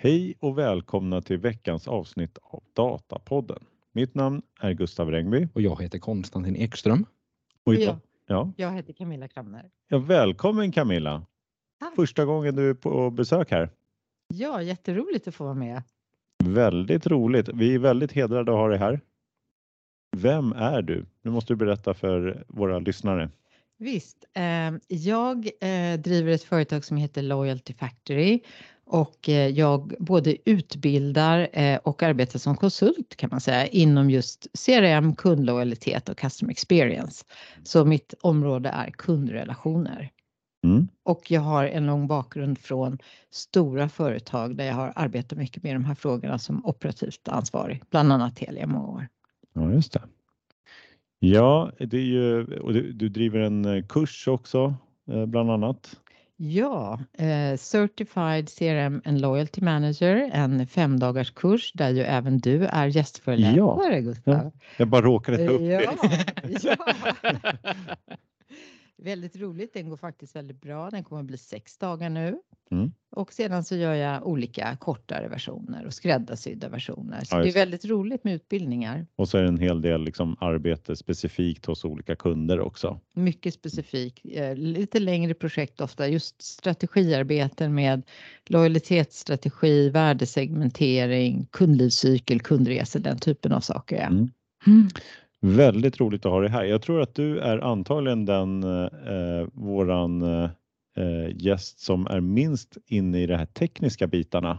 Hej och välkomna till veckans avsnitt av Datapodden. Mitt namn är Gustav Rengby. Och jag heter Konstantin Ekström. Och Ja. idag, ja. Jag heter Camilla Kramner. Ja, välkommen Camilla! Tack. Första gången du är på besök här. Ja, jätteroligt att få vara med. Väldigt roligt. Vi är väldigt hedrade att ha dig här. Vem är du? Nu måste du berätta för våra lyssnare. Visst, eh, jag eh, driver ett företag som heter Loyalty Factory och eh, jag både utbildar eh, och arbetar som konsult kan man säga inom just CRM, kundlojalitet och customer experience. Så mitt område är kundrelationer. Mm. Och jag har en lång bakgrund från stora företag där jag har arbetat mycket med de här frågorna som operativt ansvarig, bland annat Telia många år. Ja, just det. Ja, det är ju, och du, du driver en eh, kurs också, bland annat. Ja, eh, Certified CRM and Loyalty Manager, en femdagars kurs där ju även du är gästföreläsare Gustav. Jag bara råkade ta upp Ja, det. ja. Väldigt roligt, den går faktiskt väldigt bra. Den kommer att bli sex dagar nu. Mm. Och sedan så gör jag olika kortare versioner och skräddarsydda versioner. Så Ja, det är väldigt roligt med utbildningar. Och så är det en hel del liksom arbete specifikt hos olika kunder också. Mycket specifikt, eh, lite längre projekt ofta, just strategiarbeten med lojalitetsstrategi, värdesegmentering, kundlivscykel, kundresor, den typen av saker. Mm. Mm. Väldigt roligt att ha dig här. Jag tror att du är antagligen den eh, våran eh, gäst som är minst inne i de här tekniska bitarna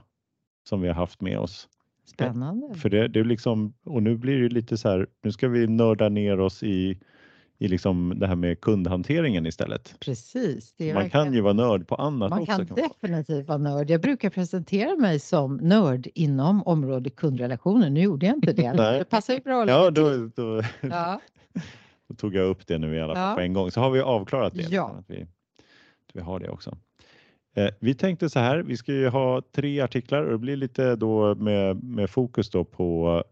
som vi har haft med oss. Spännande. För det, det är liksom, och nu blir det lite så här, nu ska vi nörda ner oss i, i liksom det här med kundhanteringen istället. Precis. Man kan verkligen- ju vara nörd på annat Man också. kan kan man. definitivt vara nörd. Jag brukar presentera mig som nörd inom området kundrelationer. Nu gjorde jag inte det. Det passar ju bra. Ja, då, då, ja. då tog jag upp det nu i alla fall Ja. på en gång. Så har vi avklarat det. Ja. Att vi, att vi har det också. Eh, vi tänkte så här, vi ska ju ha tre artiklar och det blir lite då med, med fokus då på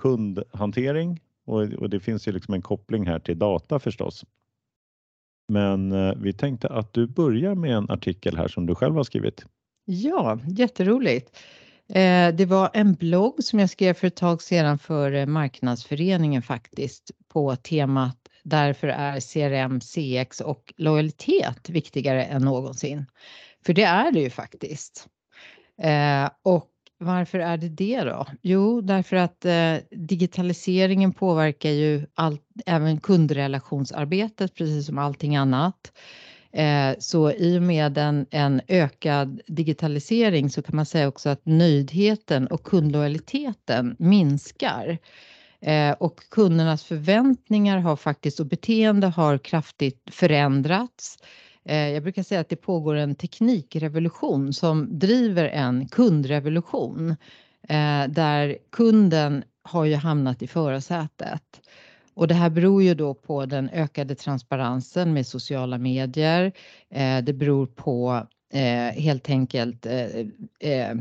kundhantering och, och det finns ju liksom en koppling här till data förstås. Men eh, vi tänkte att du börjar med en artikel här som du själv har skrivit. ja, jätteroligt. Eh, det var en blogg som jag skrev för ett tag sedan för eh, Marknadsföreningen faktiskt på temat Därför är CRM, CX och lojalitet viktigare än någonsin. För det är det ju faktiskt. Eh, och varför är det det då? Jo, därför att eh, digitaliseringen påverkar ju allt, även kundrelationsarbetet precis som allting annat. Eh, så i och med en, en ökad digitalisering så kan man säga också att nöjdheten och kundlojaliteten minskar. Eh, och kundernas förväntningar har faktiskt och beteende har kraftigt förändrats. Eh, jag brukar säga att det pågår en teknikrevolution som driver en kundrevolution eh, där kunden har ju hamnat i förarsätet. Och det här beror ju då på den ökade transparensen med sociala medier. Eh, det beror på eh, helt enkelt eh, eh,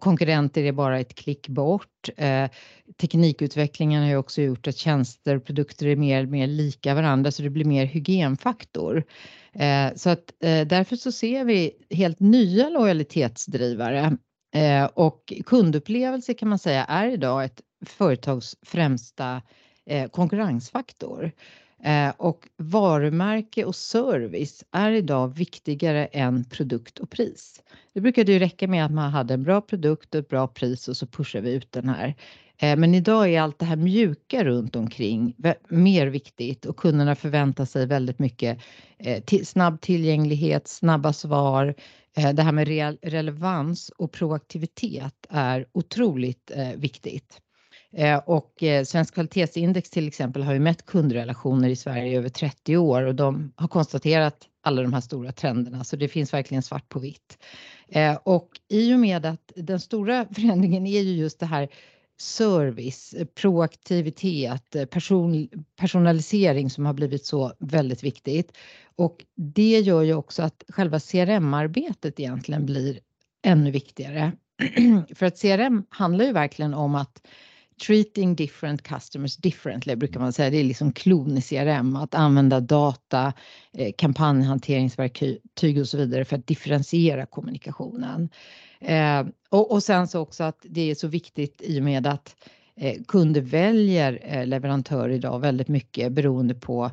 konkurrenter är bara ett klick bort. Eh, teknikutvecklingen har ju också gjort att tjänster och produkter är mer och mer lika varandra så det blir mer hygienfaktor. Eh, så att eh, därför så ser vi helt nya lojalitetsdrivare eh, och kundupplevelse kan man säga är idag ett företags främsta eh, konkurrensfaktor. Eh, och varumärke och service är idag viktigare än produkt och pris. Det brukade ju räcka med att man hade en bra produkt och ett bra pris och så pushar vi ut den här. Eh, men idag är allt det här mjuka runt omkring mer viktigt och kunderna förväntar sig väldigt mycket eh, snabb tillgänglighet, snabba svar. Det här med relevans och proaktivitet är otroligt viktigt. Eh, och eh, Svensk kvalitetsindex till exempel har ju mätt kundrelationer i Sverige i över 30 år och de har konstaterat alla de här stora trenderna så det finns verkligen svart på vitt. Eh, och i och med att den stora förändringen är ju just det här service, proaktivitet, person, personalisering som har blivit så väldigt viktigt. Och det gör ju också att själva CRM-arbetet egentligen blir ännu viktigare. För att CRM handlar ju verkligen om att treating different customers differently brukar man säga. Det är liksom klon i CRM, att använda data, eh, kampanjhanteringsverktyg och så vidare för att differentiera kommunikationen. Eh, och, och sen så också att det är så viktigt i och med att eh, kunder väljer leverantör idag väldigt mycket beroende på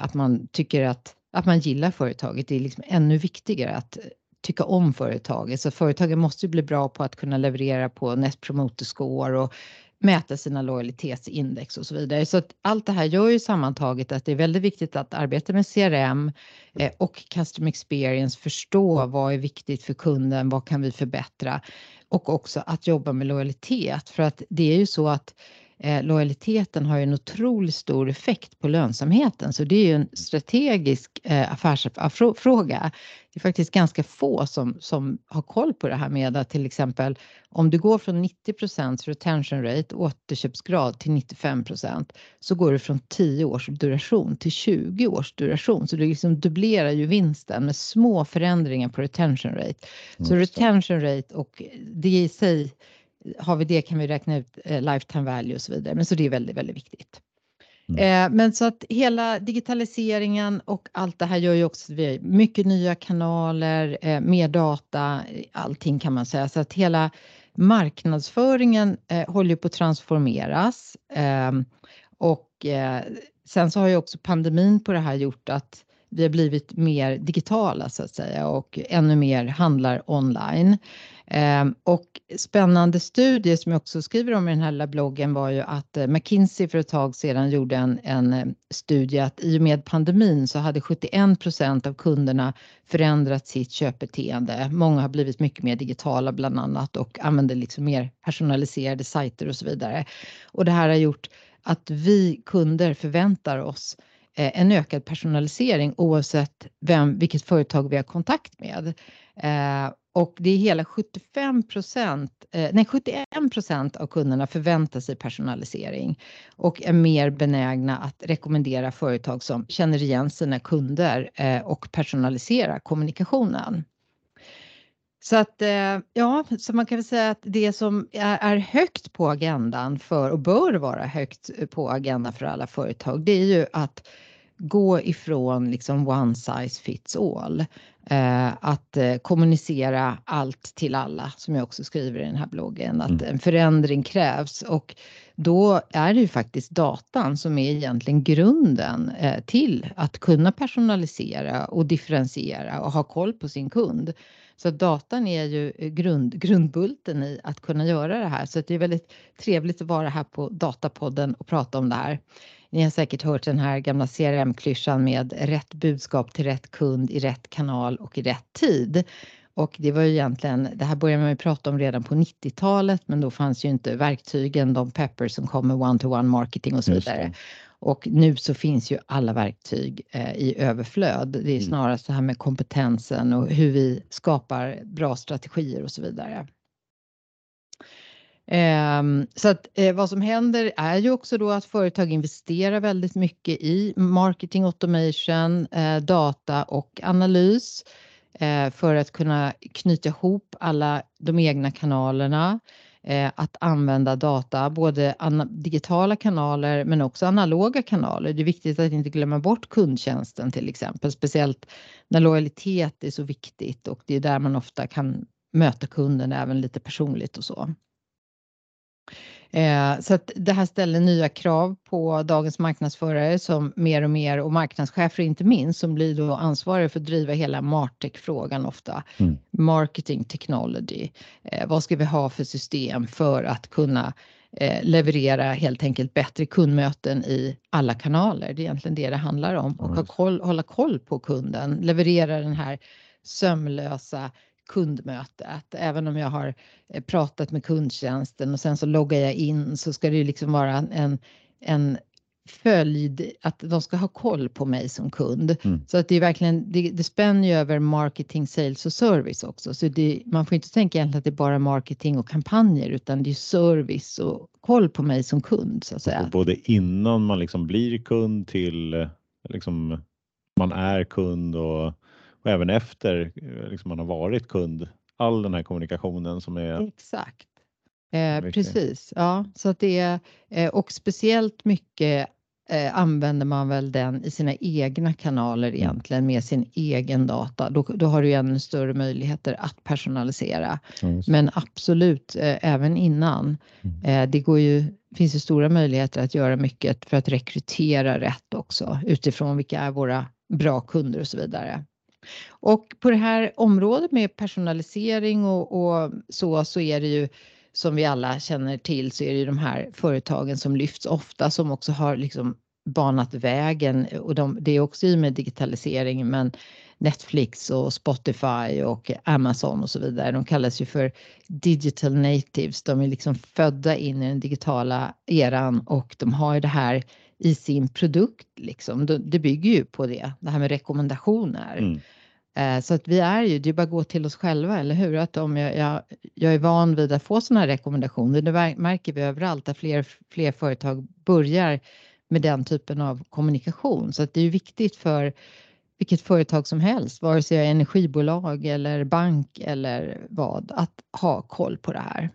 att man tycker att att man gillar företaget. Det är liksom ännu viktigare att tycka om företaget. Så företagen måste bli bra på att kunna leverera på Net Promoter Score och mäta sina lojalitetsindex och så vidare. Så att allt det här gör ju sammantaget att det är väldigt viktigt att arbeta med CRM eh, och custom Experience, förstå vad är viktigt för kunden, vad kan vi förbättra? Och också att jobba med lojalitet för att det är ju så att eh, lojaliteten har ju en otroligt stor effekt på lönsamheten så det är ju en strategisk eh, affärsfråga. Det är faktiskt ganska få som, som har koll på det här med att till exempel om du går från 90% retention rate, återköpsgrad till 95% så går du från 10 års duration till 20 års duration. Så du liksom dubblerar ju vinsten med små förändringar på retention rate. Så retention rate och det i sig har vi det kan vi räkna ut eh, lifetime value och så vidare. Men så det är väldigt, väldigt viktigt. Mm. Eh, men så att hela digitaliseringen och allt det här gör ju också att vi har mycket nya kanaler, eh, mer data, allting kan man säga. Så att hela marknadsföringen eh, håller på att transformeras. Ehm, och eh, sen så har ju också pandemin på det här gjort att vi har blivit mer digitala så att säga och ännu mer handlar online. Ehm, och spännande studie som jag också skriver om i den här lilla bloggen var ju att eh, McKinsey för ett tag sedan gjorde en, en eh, studie att i och med pandemin så hade 71% av kunderna förändrat sitt köpbeteende. Många har blivit mycket mer digitala bland annat och använder liksom mer personaliserade sajter och så vidare. Och det här har gjort att vi kunder förväntar oss eh, en ökad personalisering oavsett vem, vilket företag vi har kontakt med. Och det är hela 75 procent, eh, nej 71 procent av kunderna förväntar sig personalisering och är mer benägna att rekommendera företag som känner igen sina kunder eh, och personalisera kommunikationen. Så att eh, ja, så man kan väl säga att det som är, högt på agendan för och bör vara högt på agendan för alla företag, det är ju att gå ifrån liksom one size fits all. Eh, att eh, kommunicera allt till alla som jag också skriver i den här bloggen att mm. en förändring krävs och då är det ju faktiskt datan som är egentligen grunden eh, till att kunna personalisera och differentiera och ha koll på sin kund. Så datan är ju grund, grundbulten i att kunna göra det här så det är väldigt trevligt att vara här på Datapodden och prata om det här. Ni har säkert hört den här gamla CRM-klyschan med rätt budskap till rätt kund i rätt kanal och i rätt tid. Och det var ju egentligen, det här började man ju prata om redan på 90-talet men då fanns ju inte verktygen, de pepper som kom med one-to-one marketing och så vidare. Och nu så finns ju alla verktyg eh, i överflöd. Det är mm. snarast det här med kompetensen och hur vi skapar bra strategier och så vidare. Ehm, så att eh, vad som händer är ju också då att företag investerar väldigt mycket i marketing automation, eh, data och analys eh, för att kunna knyta ihop alla de egna kanalerna, att använda data, både digitala kanaler men också analoga kanaler. Det är viktigt att inte glömma bort kundtjänsten till exempel, speciellt när lojalitet är så viktigt och det är där man ofta kan möta kunden även lite personligt och så. Eh, så att det här ställer nya krav på dagens marknadsförare som mer och mer och marknadschefer inte minst som blir då ansvariga för att driva hela Martech-frågan ofta. Mm. Marketing technology. Eh, vad ska vi ha för system för att kunna eh, leverera helt enkelt bättre kundmöten i alla kanaler. Det är egentligen det det handlar om och ha koll, hålla koll på kunden, leverera den här sömlösa kundmötet. Även om jag har eh, pratat med kundtjänsten och sen så loggar jag in så ska det ju liksom vara en, en följd att de ska ha koll på mig som kund. Mm. Så att det är verkligen, det, det spänner ju över marketing, sales och service också. Så det, man får inte tänka egentligen att det är bara marketing och kampanjer utan det är service och koll på mig som kund så att säga. Och både innan man liksom blir kund till eh, liksom man är kund och och även efter eh, liksom man har varit kund. All den här kommunikationen som är Exakt. Eh, precis, ja, så att det är eh, och speciellt mycket eh, använder man väl den i sina egna kanaler Mm. egentligen med sin egen data. Då, då har du ju ännu större möjligheter att personalisera. Det. Men absolut, eh, även innan. Mm. Eh, det går ju, finns ju stora möjligheter att göra mycket för att rekrytera rätt också utifrån vilka är våra bra kunder och så vidare. Och på det här området med personalisering och, och så, så är det ju som vi alla känner till så är det ju de här företagen som lyfts ofta som också har liksom banat vägen. Och de, det är också i och med digitalisering men Netflix och Spotify och Amazon och så vidare. De kallas ju för digital natives. De är liksom födda in i den digitala eran och de har ju det här i sin produkt liksom. Det, bygger ju på det, det här med rekommendationer. Mm. Eh, Så att vi är ju, det är bara att gå till oss själva, eller hur? Att om jag, jag, jag är van vid att få sådana rekommendationer, det märker vi överallt att fler, fler företag börjar med den typen av kommunikation. Så att det är ju viktigt för vilket företag som helst, vare sig jag är energibolag eller bank eller vad, att ha koll på det här.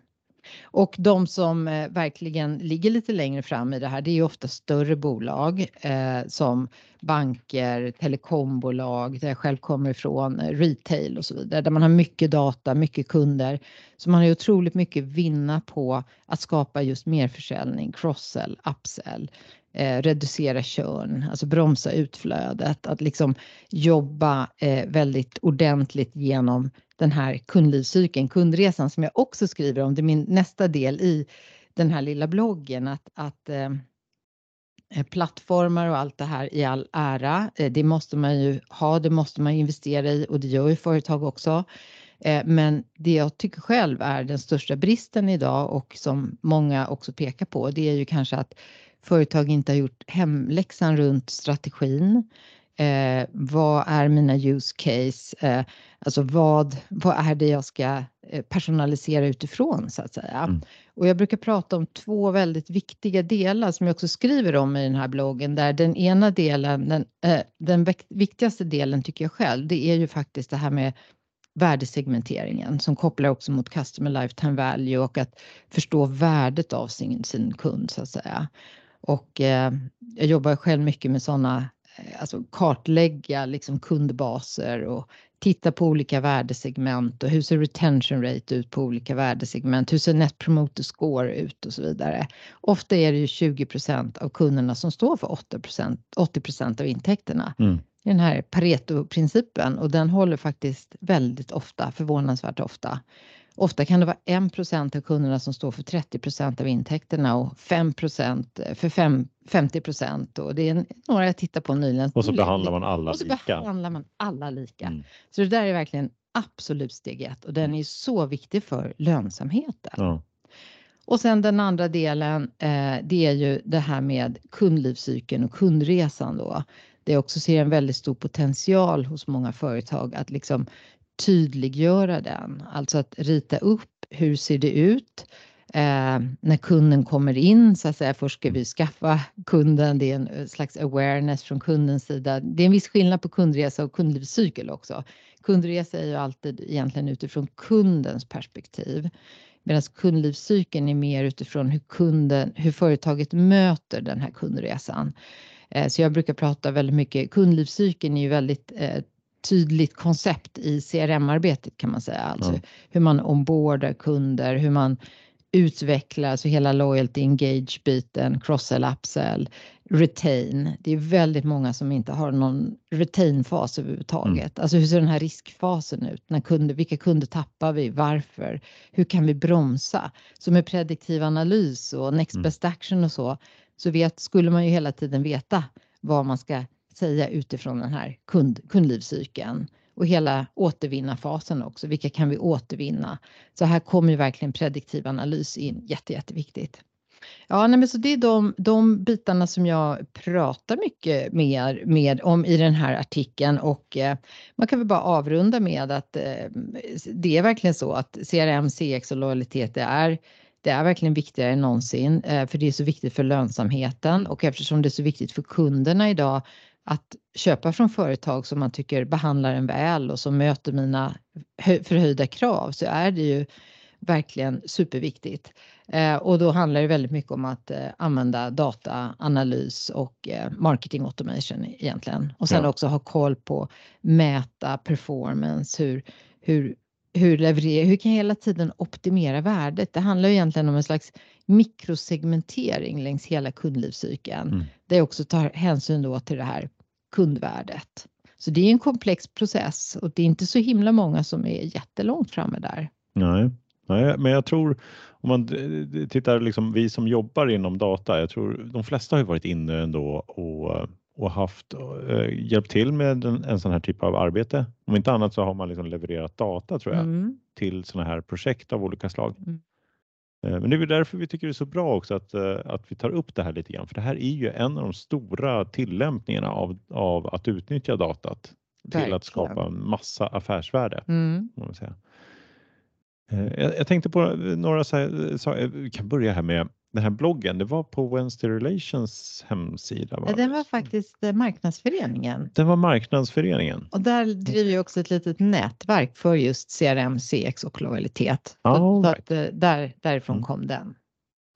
Och de som eh, verkligen ligger lite längre fram i det här, det är ju ofta större bolag eh, som banker, telekombolag, där jag själv kommer ifrån, eh, retail och så vidare, där man har mycket data, mycket kunder. Så man har ju otroligt mycket vinna på att skapa just merförsäljning, cross-sell, upsell, eh, reducera körn, alltså bromsa utflödet, att liksom jobba eh, väldigt ordentligt genom den här kundlivscykeln, kundresan som jag också skriver om. Det är min nästa del i den här lilla bloggen att, att eh, eh plattformar och allt det här i all ära, eh, det måste man ju ha, det måste man investera i och det gör ju företag också. Eh, Men det jag tycker själv är den största bristen idag och som många också pekar på, det är ju kanske att företag inte har gjort hemläxan runt strategin. Eh, vad är mina use case? Eh, alltså vad, vad är det jag ska eh, personalisera utifrån så att säga? Mm. Och jag brukar prata om två väldigt viktiga delar som jag också skriver om i den här bloggen där den ena delen, den, eh, den vik- viktigaste delen tycker jag själv, det är ju faktiskt det här med värdesegmenteringen som kopplar också mot customer lifetime value och att förstå värdet av sin, sin kund så att säga. Och eh, jag jobbar själv mycket med sådana, eh, alltså kartlägga liksom kundbaser och titta på olika värdesegment och hur ser retention rate ut på olika värdesegment, hur ser net promoter score ut och så vidare. Ofta är det ju 20% av kunderna som står för 8 80% av intäkterna. Mm. Den här Pareto-principen och den håller faktiskt väldigt ofta, förvånansvärt ofta. Ofta kan det vara 1% av kunderna som står för 30% av intäkterna och 5% för fem, 50 och det är några jag tittar på nyligen. Och så behandlar man alla och så lika. behandlar man alla lika. Mm. Så det där är verkligen absolut steg ett och den är så viktig för lönsamheten. Ja. Och sen den andra delen, eh, det är ju det här med kundlivscykeln och kundresan då. Det jag också ser en väldigt stor potential hos många företag att liksom tydliggöra den. Alltså att rita upp hur ser det ut eh, när kunden kommer in så att säga. Först ska vi skaffa kunden, det är en eh, slags awareness från kundens sida. Det är en viss skillnad på kundresa och kundlivscykel också. Kundresa är ju alltid egentligen utifrån kundens perspektiv. Medan kundlivscykeln är mer utifrån hur, kunden, hur företaget möter den här kundresan. Eh, Så jag brukar prata väldigt mycket, kundlivscykeln är ju väldigt eh, tydligt koncept i CRM-arbetet kan man säga. Alltså Ja. hur man ombordar kunder, hur man utvecklar, alltså hela loyalty, engage-biten, cross-sell, upsell, retain. Det är väldigt många som inte har någon retain-fas överhuvudtaget. Alltså hur ser den här riskfasen ut? När kunder, vilka kunder tappar vi? Varför? Hur kan vi bromsa? Så med prediktiv analys och next Mm. best action och så, så vet, skulle man ju hela tiden veta vad man ska säga utifrån den här kund, kundlivscykeln och hela återvinna-fasen också. Vilka kan vi återvinna? Så här kommer ju verkligen prediktiv analys in, jätte, jätteviktigt. Ja, nej, men så det är de, de bitarna som jag pratar mycket mer med om i den här artikeln och eh, man kan väl bara avrunda med att eh, det är verkligen så att CRM, CX och lojalitet det är det är verkligen viktigare än någonsin eh, för det är så viktigt för lönsamheten och eftersom det är så viktigt för kunderna idag att köpa från företag som man tycker behandlar en väl och som möter mina hö- förhöjda krav så är det ju verkligen superviktigt. Eh, och då handlar det väldigt mycket om att eh, använda dataanalys och eh, marketing automation egentligen. Och sen Ja. också ha koll på mäta performance, hur, hur, hur levererar, hur kan jag hela tiden optimera värdet? Det handlar ju egentligen om en slags mikrosegmentering längs hela kundlivscykeln. Mm. Där jag också tar hänsyn då till det här kundvärdet. Så det är en komplex process och det är inte så himla många som är jättelångt framme där. Nej. Nej, men jag tror om man d- d- tittar liksom vi som jobbar inom data, jag tror de flesta har varit inne ändå och, och haft eh, hjälpt till med en, en sån här typ av arbete. Om inte annat så har man liksom levererat data tror jag Mm. till såna här projekt av olika slag. Mm. Eh, Men det är därför vi tycker det är så bra också att, eh, att vi tar upp det här lite grann. För det här är ju en av de stora tillämpningarna av, av att utnyttja datat till att skapa en massa affärsvärde. Mm. Eh, Jag, jag tänkte på några, så här, så, eh, vi kan börja här med den här bloggen. Det var på Wednesday Relations hemsida. Va? Ja, Den var faktiskt eh, marknadsföreningen. Den var marknadsföreningen. Och där driver jag också ett litet nätverk för just CRM, CX och lojalitet. Ah, så, all så right. att, eh, där, därifrån kom den.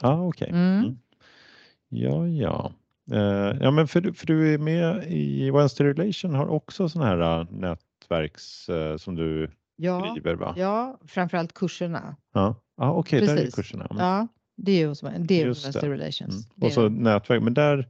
Ja, okej. Mm. Mm. Ja, ja. Eh, ja, men för, för du är med i Wednesday Relation har också sådana här nätverks eh, som du Ja, driver, va? ja, framförallt kurserna. Ja, ja okej, där är kurserna. Mm. Ja, det är ju hos- det är Just hos det. Investor Relations. Mm. Och så nätverk, men där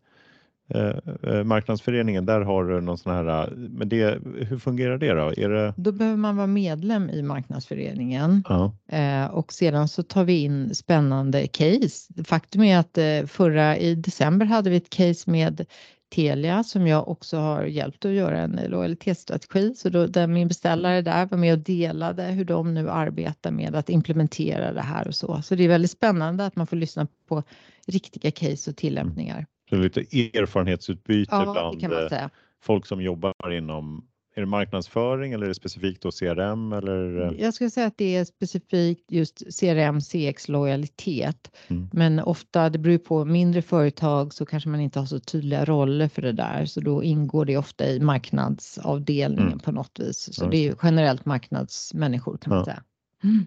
eh, eh, marknadsföreningen, där har du någon sån här, eh, men det, hur fungerar det då? Är det, Då behöver man vara medlem i marknadsföreningen ja, eh, och sedan så tar vi in spännande case. Faktum är att eh, förra i december hade vi ett case med Telia som jag också har hjälpt att göra en lojalitetsstrategi. Så då, där min beställare där var med och delade hur de nu arbetar med att implementera det här och så. Så det är väldigt spännande att man får lyssna på riktiga case och tillämpningar. så lite erfarenhetsutbyte Ja, bland eh, folk som jobbar inom, är det marknadsföring eller är det specifikt då CRM eller? eh, Jag skulle säga att det är specifikt just CRM, CX, lojalitet. Mm. Men ofta, det beror på mindre företag så kanske man inte har så tydliga roller för det där. Så då ingår det ofta i marknadsavdelningen Mm. på något vis. Så Ja, det är ju generellt marknadsmänniskor kan man Ja. säga.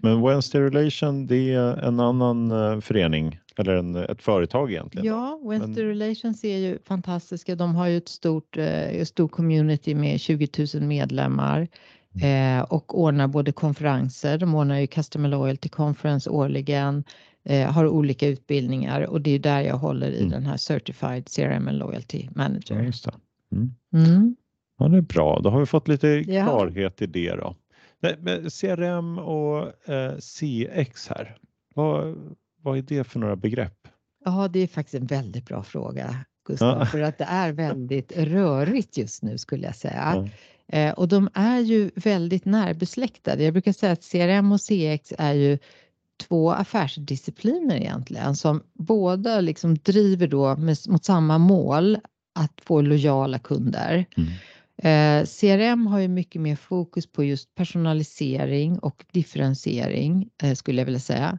Men Wednesday Relation, det är en annan eh, förening eller en, ett företag egentligen? Ja, Wednesday Men- Relations är ju fantastiska. De har ju ett stort, eh, ett stort community med 20 000 medlemmar Mm. eh, och ordnar både konferenser. De ordnar ju Customer Loyalty Conference årligen, eh, har olika utbildningar och det är där jag håller i Mm. den här Certified CRM and Loyalty Ja, Manager. just det. Mm. Mm. Ja, det är bra. Då har vi fått lite Ja. klarhet i det då. Nej, CRM och eh, CX här. Vad, vad är det för några begrepp? Ja, det är faktiskt en väldigt bra fråga, Gustav, Ja. för att det är väldigt rörigt just nu skulle jag säga. Ja. Eh, och de är ju väldigt närbesläktade. Jag brukar säga att CRM och CX är ju två affärsdiscipliner egentligen som båda liksom driver då mot samma mål att få lojala kunder. Mm. Eh, CRM har ju mycket mer fokus på just personalisering och differentiering eh, skulle jag vilja säga.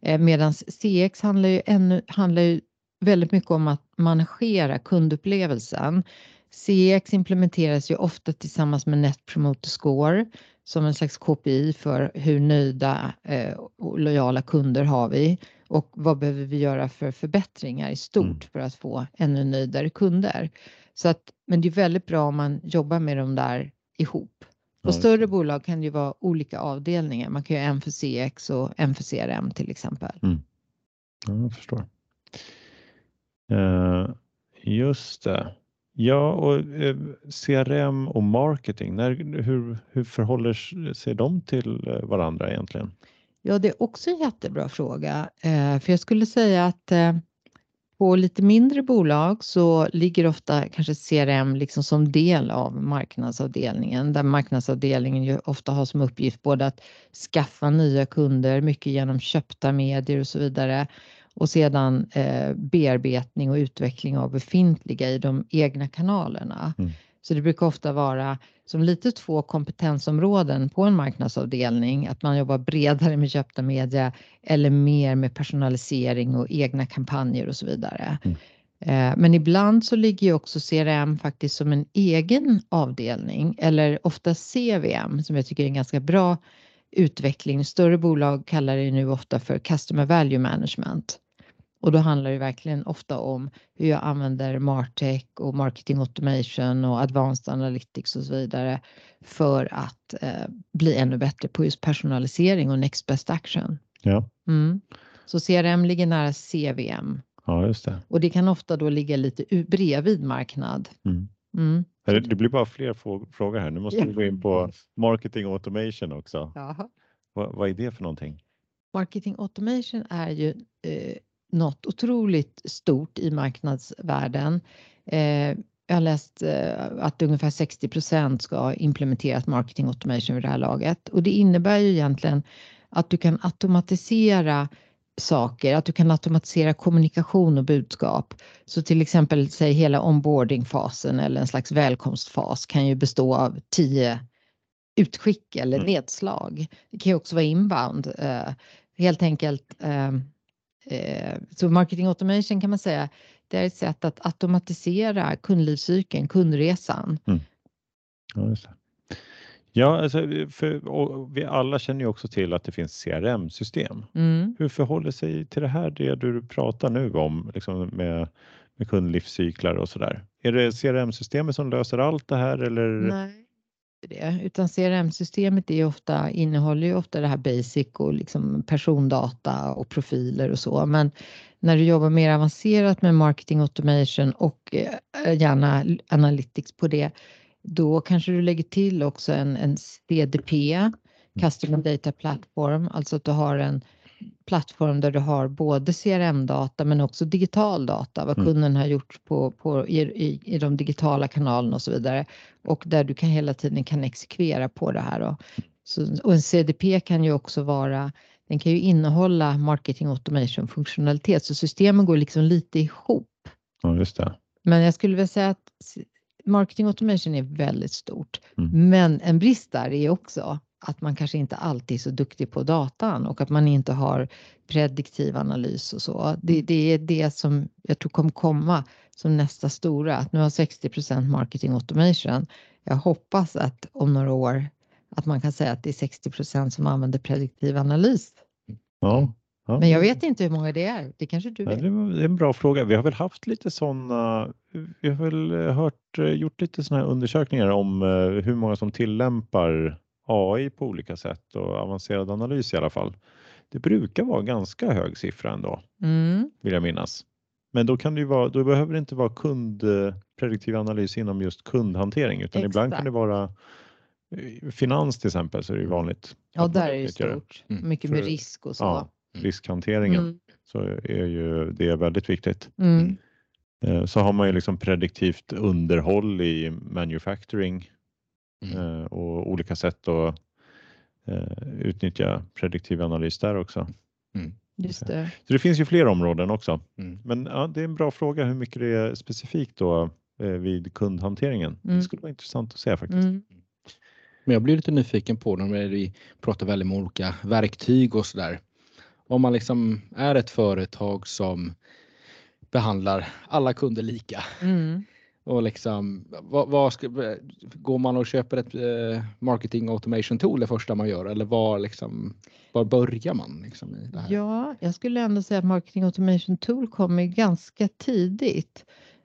Eh, Medan CX handlar ju, ännu, handlar ju väldigt mycket om att managera kundupplevelsen. CX implementeras ju ofta tillsammans med Net Promoter Score som en slags KPI för hur nöjda eh, och lojala kunder har vi och vad behöver vi göra för förbättringar i stort Mm. för att få ännu nöjdare kunder. Så att, men det är väldigt bra om man jobbar med dem där ihop. På större bolag kan det ju vara olika avdelningar. Man kan ju ha en för CX och en för CRM till exempel. Ja, jag förstår. Eh, just det. Ja, och eh, CRM och marketing, när, hur, hur förhåller sig de till eh, varandra egentligen? Ja, det är också en jättebra fråga. Eh, för jag skulle säga att på lite mindre bolag så ligger ofta kanske CRM liksom som del av marknadsavdelningen där marknadsavdelningen ju ofta har som uppgift både att skaffa nya kunder, mycket genom köpta medier och så vidare och sedan eh, bearbetning och utveckling av befintliga i de egna kanalerna. Mm. Så det brukar ofta vara som lite två kompetensområden på en marknadsavdelning, att man jobbar bredare med köpta media eller mer med personalisering och egna kampanjer och så vidare. Mm. Eh, Men ibland så ligger ju också CRM faktiskt som en egen avdelning eller ofta CVM som jag tycker är en ganska bra utveckling. Större bolag kallar det nu ofta för Customer Value Management. Och då handlar det verkligen ofta om hur jag använder Martech och Marketing Automation och Advanced Analytics och så vidare för att eh, bli ännu bättre på just personalisering och Next Best Action. Ja, Mm. Så CRM ligger nära CVM ja just det. och det kan ofta då ligga lite bredvid marknad. Mm. Mm. Det blir bara fler frågor här. Nu måste vi gå in på marketing automation också. Jaha. Vad, vad är det för någonting? Marketing automation är ju eh, något otroligt stort i marknadsvärlden. Eh, jag har läst eh, att ungefär 60% ska ha implementerat marketing automation vid det här laget och det innebär ju egentligen att du kan automatisera saker, att du kan automatisera kommunikation och budskap. Så till exempel säg hela onboardingfasen eller en slags välkomstfas kan ju bestå av tio utskick eller Mm. nedslag. Det kan ju också vara inbound. Eh, helt enkelt. Eh, så marketing automation kan man säga, det är ett sätt att automatisera kundlivscykeln, kundresan. Ja, just det. Ja, alltså, för, vi alla känner ju också till att det finns CRM-system. Mm. Hur förhåller sig till det här det du pratar nu om liksom med, med kundlivscyklar och sådär? Är det CRM-systemet som löser allt det här eller? Nej, inte det. utan CRM-systemet är ofta, innehåller ju ofta det här basic och liksom persondata och profiler och så. Men när du jobbar mer avancerat med marketing automation och eh, gärna analytics på det, då kanske du lägger till också en, en CDP, Customer Data Platform, alltså att du har en plattform där du har både CRM-data men också digital data, vad Mm. kunden har gjort på, på, i, i, i de digitala kanalerna och så vidare. Och där du kan hela tiden kan exekvera på det här. Då. Så, och en CDP kan ju också vara, den kan ju innehålla marketing automation funktionalitet, så systemen går liksom lite ihop. Ja, just det. Men jag skulle vilja säga att marketing automation är väldigt stort. Mm. Men en brist där är också att man kanske inte alltid är så duktig på datan och att man inte har prediktiv analys och så. Det, det är det som jag tror kommer komma som nästa stora, att nu har 60% marketing automation. Jag hoppas att om några år att man kan säga att det är 60% som använder prediktiv analys. Ja. ja. Men jag vet inte hur många det är. Det kanske du vet. det är en bra fråga. Vi har väl haft lite sådana, vi har väl eh, hört, eh, gjort lite sådana här undersökningar om eh, hur många som tillämpar AI på olika sätt och avancerad analys i alla fall. Det brukar vara ganska hög siffra ändå, Mm. vill jag minnas. Men då kan det ju vara, då behöver det inte vara kundprediktiv analys inom just kundhantering utan ibland kan Exakt. det vara eh, finans till exempel så är det ju vanligt. Ja, där är det stort. Mm. Mycket med För- risk och så. Ja, riskhanteringen Mm. så är ju det väldigt viktigt. Mm. Eh, Så har man ju liksom prediktivt underhåll i manufacturing Mm. eh, och olika sätt att eh, utnyttja prediktiv analys där också. Just det. Så det finns ju fler områden också. Mm. Men ja, det är en bra fråga hur mycket det är specifikt då eh, vid kundhanteringen. Mm. Det skulle vara intressant att se faktiskt. Mm. Men jag blir lite nyfiken på när vi pratar väldigt om olika verktyg och sådär. Om man liksom är ett företag som behandlar alla kunder lika Mm och liksom vad, vad ska, går man och köper ett eh, marketing automation tool det första man gör eller var liksom var börjar man liksom i det här? Ja, jag skulle ändå säga att Marketing Automation Tool kommer ganska tidigt.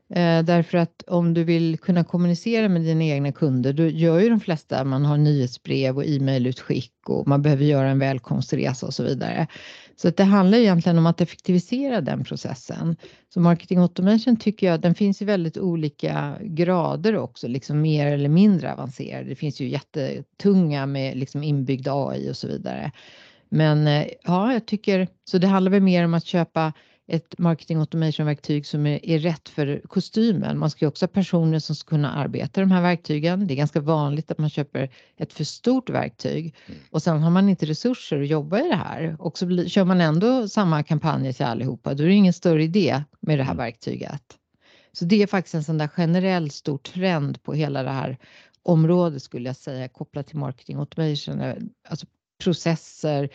Eh, därför att om du vill kunna kommunicera med dina egna kunder, då gör ju de flesta, man har nyhetsbrev och e-mailutskick och man behöver göra en välkomstresa och så vidare. Så att det handlar egentligen om att effektivisera den processen. Så marketing automation tycker jag, den finns i väldigt olika grader också, liksom mer eller mindre avancerad. Det finns ju jättetunga med liksom inbyggd AI och så vidare. Men eh, ja, jag tycker så. Det handlar väl mer om att köpa ett marketing automation verktyg som är, är rätt för kostymen. Man ska ju också ha personer som ska kunna arbeta de här verktygen. Det är ganska vanligt att man köper ett för stort verktyg Mm. och sen har man inte resurser att jobba i det här och så blir, kör man ändå samma kampanjer till allihopa. Då är det ingen större idé med det här Mm. verktyget. Så det är faktiskt en sån där generell stor trend på hela det här området skulle jag säga kopplat till marketing automation. Alltså processer,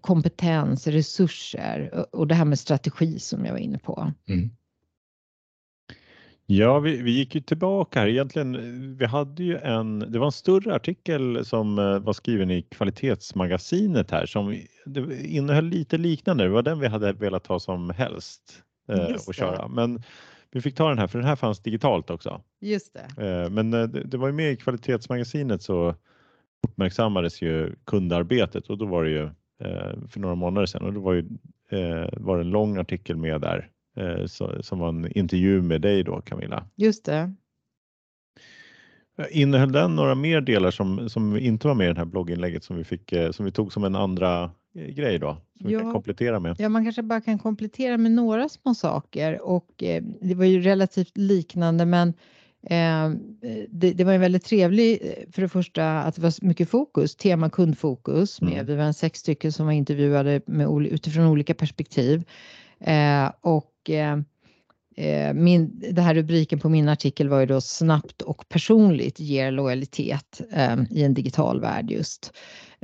kompetens, resurser och- det här med strategi som jag var inne på. Mm. Ja, vi, vi gick ju tillbaka här. Egentligen, vi hade ju en, det var en större artikel som eh, var skriven i kvalitetsmagasinet här som innehöll lite liknande. Det var den vi hade velat ha som helst eh, och köra. Men vi fick ta den här för den här fanns digitalt också. Just det. Eh, men eh, det, det var ju med i kvalitetsmagasinet så uppmärksammades ju kundarbetet och då var det ju eh, för några månader sedan och då var ju eh, var det en lång artikel med där eh, som var en intervju med dig då Camilla. Just det. Innehöll den några mer delar som, som inte var med i det här blogginlägget som vi, fick, eh, som vi tog som en andra eh, grej då? Som vi Ja. kan komplettera med. Ja, man kanske bara kan komplettera med några små saker och eh, det var ju relativt liknande men eh, det, det var en väldigt trevlig, eh, för det första att det var mycket fokus, tema kundfokus med, Mm. vi var en sex stycken som var intervjuade med, utifrån olika perspektiv eh, och eh, Eh, min, det här rubriken på min artikel var ju då snabbt och personligt ger lojalitet eh, i en digital värld just.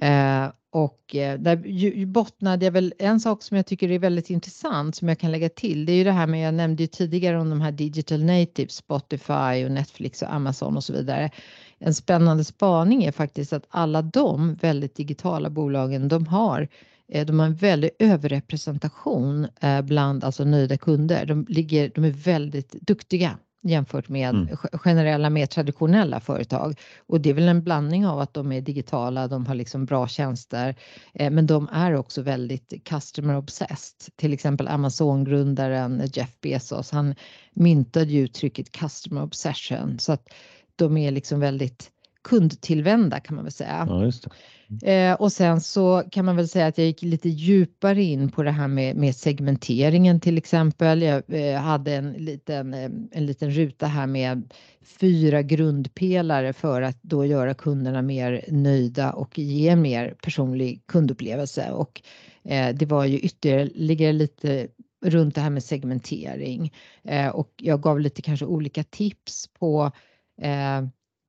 Eh, och eh, där ju, bottnade jag väl en sak som jag tycker är väldigt intressant som jag kan lägga till. Det är ju det här med, jag nämnde ju tidigare om de här digital natives, Spotify och Netflix och Amazon och så vidare. En spännande spaning är faktiskt att alla de väldigt digitala bolagen de har eh, de har en väldig överrepresentation eh, bland alltså nöjda kunder. De, ligger, de är väldigt duktiga jämfört med Mm. ge- generella, mer traditionella företag. Och det är väl en blandning av att de är digitala, de har liksom bra tjänster, eh, men de är också väldigt customer obsessed. Till exempel Amazon-grundaren Jeff Bezos, han myntade ju uttrycket customer obsession, så att de är liksom väldigt kundtillvända kan man väl säga. Ja. Eh, och sen så kan man väl säga att jag gick lite djupare in på det här med, med segmenteringen till exempel. Jag eh, hade en liten, eh, en liten ruta här med fyra grundpelare för att då göra kunderna mer nöjda och ge en mer personlig kundupplevelse. Och eh, det var ju ytterligare lite runt det här med segmentering eh, och jag gav lite kanske olika tips på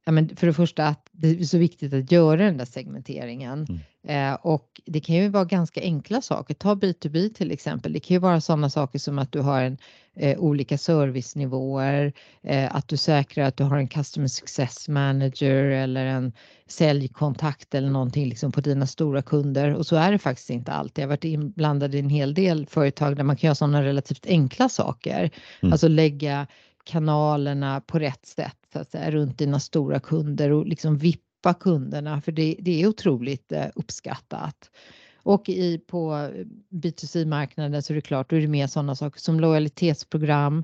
Ja, men för det första att det är så viktigt att göra den där segmenteringen. Eh, och det kan ju vara ganska enkla saker. Ta B2B till exempel. Det kan ju vara sådana saker som att du har en, eh, olika servicenivåer, eh, att du säkrar att du har en customer success manager eller en säljkontakt eller någonting liksom på dina stora kunder. Och så är det faktiskt inte alltid. Jag har varit inblandad i en hel del företag där man kan göra sådana relativt enkla saker. Mm. Alltså lägga kanalerna på rätt sätt så att säga, runt dina stora kunder och liksom vippa kunderna för det, det är otroligt eh, uppskattat. Och i, på eh, B2C-marknaden så är det klart, då är det mer sådana saker som lojalitetsprogram.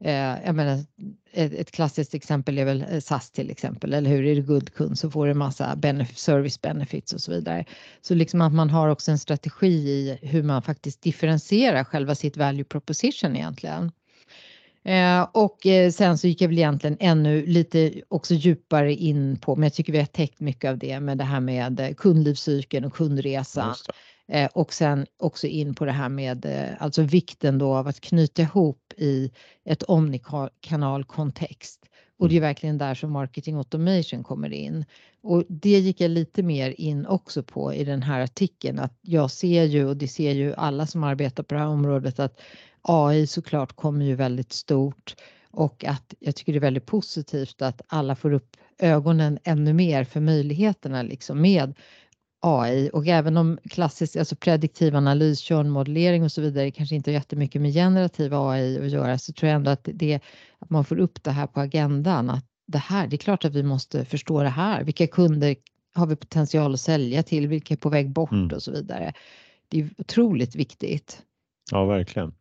Eh, jag menar, ett, ett klassiskt exempel är väl eh, SAS till exempel, eller hur? Är du guldkund så får du en massa benef- service benefits och så vidare. Så liksom att man har också en strategi i hur man faktiskt differentierar själva sitt value proposition egentligen. Eh, och eh, sen så gick jag väl egentligen ännu lite också djupare in på, men jag tycker vi har täckt mycket av det med det här med eh, kundlivscykeln och kundresan. Eh, och sen också in på det här med alltså vikten då av att knyta ihop i ett omnikanalkontext. Och det är verkligen där som marketing automation kommer in. Och det gick jag lite mer in också på i den här artikeln att jag ser ju och det ser ju alla som arbetar på det här området att AI såklart kommer ju väldigt stort och att jag tycker det är väldigt positivt att alla får upp ögonen ännu mer för möjligheterna liksom med AI och även om klassisk, alltså prediktiv analys, körnmodellering och så vidare kanske inte har jättemycket med generativ AI att göra så tror jag ändå att det att man får upp det här på agendan att det här, det är klart att vi måste förstå det här. Vilka kunder har vi potential att sälja till? Vilka är på väg bort Mm. och så vidare. Det är otroligt viktigt. Ja, verkligen.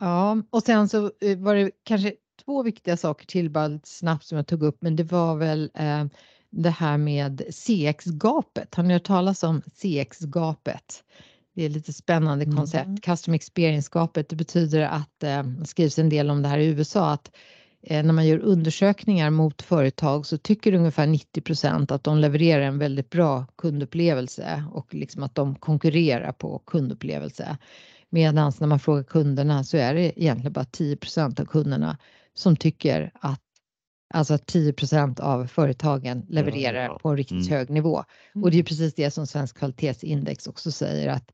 Ja, och sen så eh, var det kanske två viktiga saker till bara lite snabbt som jag tog upp, men det var väl eh, det här med CX-gapet. Har ni hört talas om CX-gapet? Det är lite spännande Mm. koncept. Custom experience-gapet, det betyder att eh, det skrivs en del om det här i USA, att eh, när man gör undersökningar mot företag så tycker ungefär 90% att de levererar en väldigt bra kundupplevelse och liksom att de konkurrerar på kundupplevelse. Medan när man frågar kunderna så är det egentligen bara 10% av kunderna som tycker att alltså att 10% av företagen levererar ja. på en riktigt Mm. hög nivå. Och det är precis det som Svensk kvalitetsindex också säger att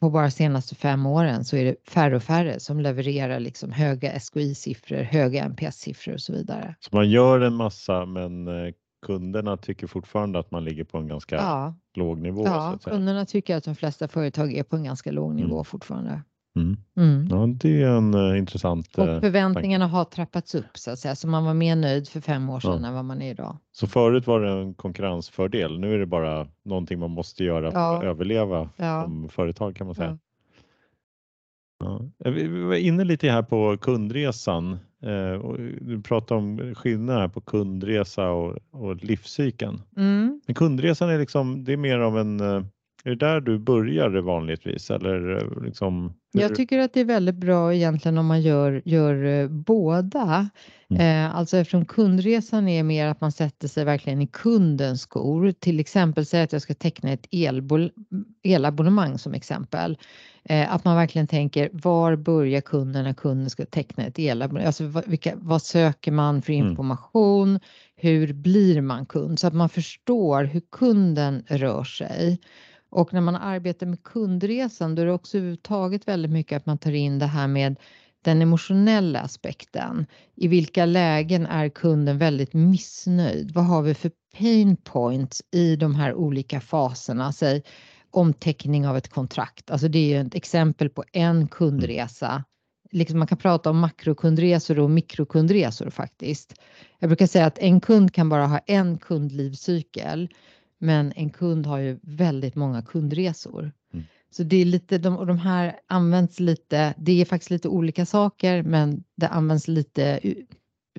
på bara senaste fem åren så är det färre och färre som levererar liksom höga SKI-siffror, höga NPS-siffror och så vidare. Så man gör en massa men eh, kunderna tycker fortfarande att man ligger på en ganska Ja, låg nivå. ja kunderna tycker att de flesta företag är på en ganska låg nivå Mm. fortfarande. Mm. Mm. Ja, det är en eh, intressant. eh, Och förväntningarna har trappats upp så att säga, så man var mer nöjd för fem år sedan Ja. än vad man är idag. Så förut var det en konkurrensfördel. Nu är det bara någonting man måste göra för Ja. att överleva Ja. som företag kan man säga. Eh, vi var inne lite här på kundresan. Eh, du pratade om skillnaden här på kundresa och, och livscykeln. Mm. Men kundresan är liksom, det är mer av en, eh, är det där du börjar vanligtvis eller liksom? Jag tycker att det är väldigt bra egentligen om man gör, gör eh, båda. Mm. Eh, alltså eftersom kundresan är mer att man sätter sig verkligen i kundens skor. Till exempel säga att jag ska teckna ett elbol- elabonnemang som exempel. Eh, att man verkligen tänker var börjar kunden när kunden ska teckna ett elabonnemang? Alltså vad, vilka, vad söker man för Mm. information? Hur blir man kund? Så att man förstår hur kunden rör sig. Och när man arbetar med kundresan då är det också överhuvudtaget väldigt mycket att man tar in det här med den emotionella aspekten. I vilka lägen är kunden väldigt missnöjd? Vad har vi för pain points i de här olika faserna? Säg omteckning av ett kontrakt. Alltså det är ju ett exempel på en kundresa. Liksom man kan prata om makrokundresor och mikrokundresor faktiskt. Jag brukar säga att en kund kan bara ha en kundlivscykel. Men en kund har ju väldigt många kundresor. Mm. Så det är lite, de, och de här används lite, det är faktiskt lite olika saker men det används lite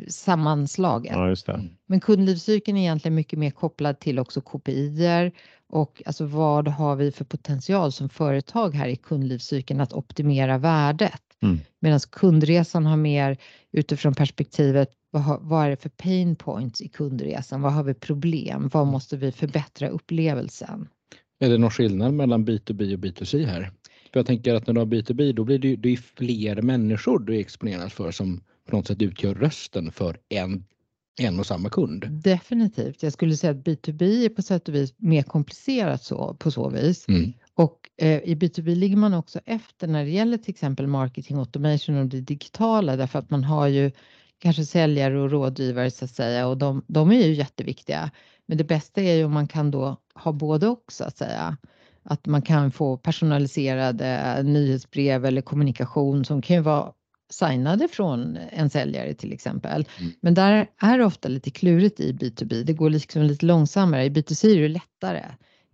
sammanslaget. Ja, just det. Men kundlivscykeln är egentligen mycket mer kopplad till också KPIer och alltså vad har vi för potential som företag här i kundlivscykeln att optimera värdet. Mm. Medan kundresan har mer utifrån perspektivet vad, har, vad är det för pain points i kundresan? Vad har vi problem? Vad måste vi förbättra upplevelsen? Är det någon skillnad mellan B2B och B2C här? För jag tänker att när du har B2B då blir det ju det är fler människor du exponeras för som på något sätt utgör rösten för en, en och samma kund. Definitivt. Jag skulle säga att B2B är på sätt och vis mer komplicerat så, på så vis. Mm. Och eh, i B2B ligger man också efter när det gäller till exempel marketing automation och det digitala därför att man har ju kanske säljare och rådgivare så att säga och de, de är ju jätteviktiga. Men det bästa är ju om man kan då ha både och så att säga. Att man kan få personaliserade nyhetsbrev eller kommunikation som kan ju vara signade från en säljare till exempel. Mm. Men där är det ofta lite klurigt i B2B. Det går liksom lite långsammare. I B2C är det lättare.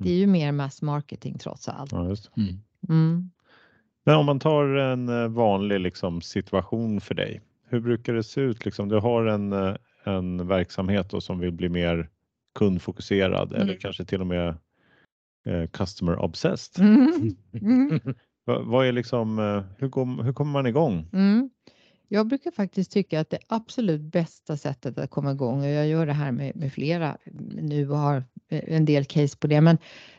Det är ju mer mass marketing trots allt. Ja. Mm. Mm. Men om man tar en eh, vanlig liksom, situation för dig. Hur brukar det se ut? Liksom, du har en, eh, en verksamhet då som vill bli mer kundfokuserad eller Mm. kanske till och med eh, customer obsessed. Mm. Mm. Va, vad är liksom, eh, hur, går, hur kommer man igång? Mm. Jag brukar faktiskt tycka att det absolut bästa sättet att komma igång och jag gör det här med, med flera nu och har eh, en del case på det, men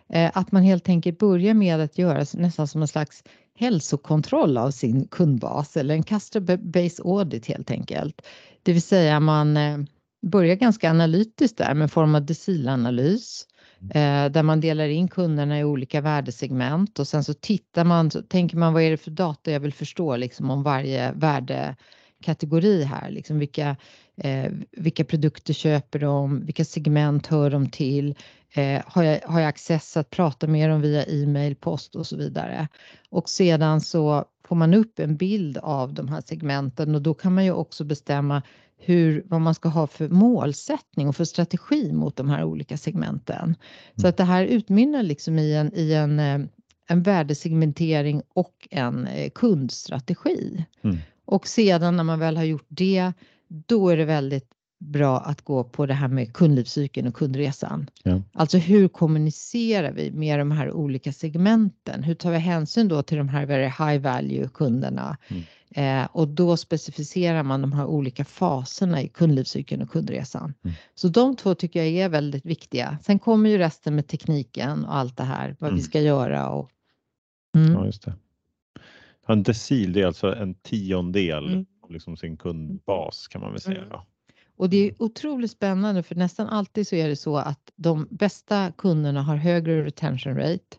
eh, att man helt enkelt börjar med att göra nästan som en slags hälsokontroll av sin kundbas eller en customer base audit helt enkelt. Det vill säga man eh, börjar ganska analytiskt där med form av decilanalys eh, Eh, där man delar in kunderna i olika värdesegment och sen så tittar man, så tänker man vad är det för data jag vill förstå liksom om varje värdekategori här, liksom vilka, eh, vilka produkter köper de, vilka segment hör de till, eh, har, jag, har jag access att prata med dem via e-mail, post och så vidare. Och sedan så får man upp en bild av de här segmenten och då kan man ju också bestämma hur, vad man ska ha för målsättning och för strategi mot de här olika segmenten. Så att det här utmynnar liksom i en, i en, eh, en värdesegmentering och en eh, kundstrategi. Mm. Och sedan när man väl har gjort det, då är det väldigt bra att gå på det här med kundlivscykeln och kundresan. Ja. Alltså hur kommunicerar vi med de här olika segmenten? Hur tar vi hänsyn då till de här very high value kunderna? Mm. Eh, och då specificerar man de här olika faserna i kundlivscykeln och kundresan. Mm. Så de två tycker jag är väldigt viktiga. Sen kommer ju resten med tekniken och allt det här, vad Mm. vi ska göra. Och, mm. Ja, just det. En decil det är alltså en tiondel Mm. av liksom sin kundbas kan man väl säga. Mm. Då. Och det är otroligt spännande för nästan alltid så är det så att de bästa kunderna har högre retention rate.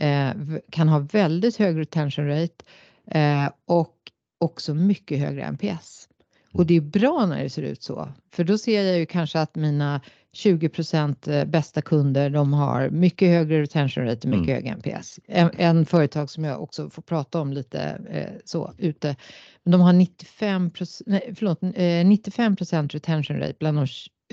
eh, kan ha väldigt hög retention rate eh, och också mycket högre NPS. Och det är bra när det ser ut så, för då ser jag ju kanske att mina 20 eh, bästa kunder, de har mycket högre retention rate och mycket högre NPS. En, en företag som jag också får prata om lite eh, så ute, men de har 95 nej, förlåt, eh, 95 retention rate bland de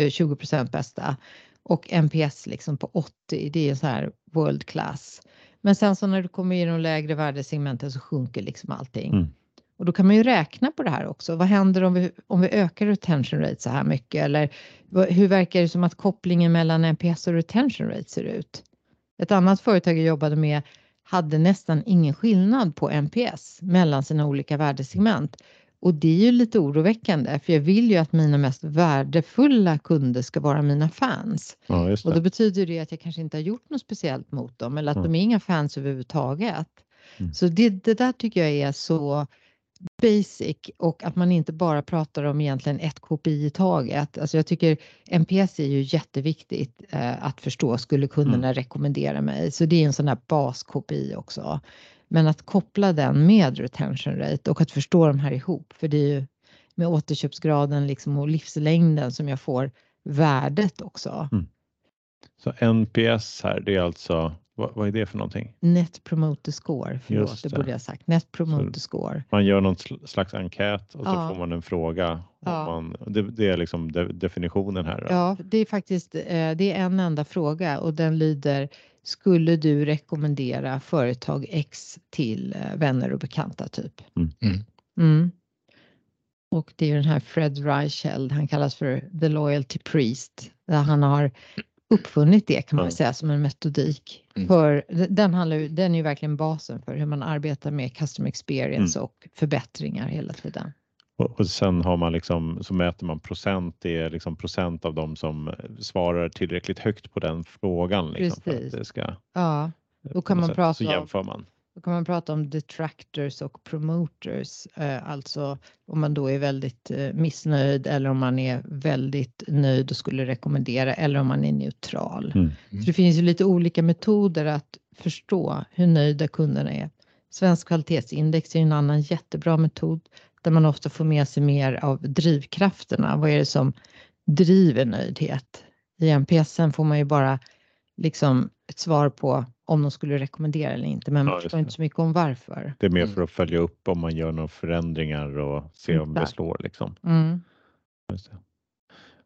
eh, 20% bästa och NPS liksom på 80, det är så här world class. Men sen så när du kommer i de lägre värdesegmenten så sjunker liksom allting. Mm. Och då kan man ju räkna på det här också. Vad händer om vi, om vi ökar retention rate så här mycket? Eller hur verkar det som att kopplingen mellan NPS och retention rate ser ut? Ett annat företag jag jobbade med hade nästan ingen skillnad på NPS mellan sina olika värdesegment. Och det är ju lite oroväckande för jag vill ju att mina mest värdefulla kunder ska vara mina fans. Ja, Och då betyder det att jag kanske inte har gjort något speciellt mot dem eller att Mm. de är inga fans överhuvudtaget. Mm. Så det, det där tycker jag är så basic och att man inte bara pratar om egentligen ett KPI i taget. Alltså jag tycker NPS är ju jätteviktigt eh, att förstå. Skulle kunderna rekommendera mig? Så det är en sån där bas KPI också. Men att koppla den med retention rate och att förstå de här ihop. För det är ju med återköpsgraden liksom och livslängden som jag får värdet också. Så NPS här, det är alltså, vad, vad är det för någonting? Net promoter score, förlåt Just det det. borde jag ha sagt. Net promoter score. Man gör någon sl- slags enkät och så Ja. får man en fråga. Och Ja. man, det, det är liksom de, definitionen här. då. Ja, det är faktiskt eh, det är en enda fråga och den lyder Skulle du rekommendera företag X till eh, vänner och bekanta typ? Mm. Mm. Mm. Och det är ju den här Fred Reicheld, han kallas för The Loyalty Priest, där han har uppfunnit det kan man säga som en metodik. Mm. För den, handlar, den är ju verkligen basen för hur man arbetar med customer experience och förbättringar hela tiden. Och, och sen har man liksom, så mäter man procent, det är liksom procent av dem som svarar tillräckligt högt på den frågan. Liksom, för att Precis. det ska, Ja, Då kan man prata Så jämför man. Då kan man prata om detractors och promoters, eh, alltså om man då är väldigt eh, missnöjd eller om man är väldigt nöjd och skulle rekommendera eller om man är neutral. Mm. Så det finns ju lite olika metoder att förstå hur nöjda kunderna är. Svensk kvalitetsindex är en annan jättebra metod där man ofta får med sig mer av drivkrafterna. Vad är det som driver nöjdhet? I NPSen får man ju bara liksom ett svar på om de skulle rekommendera eller inte, men Ja, man förstår det. inte så mycket om varför. Det är mer Mm. för att följa upp om man gör några förändringar och se om det Exakt. slår. Liksom. Mm. Just det.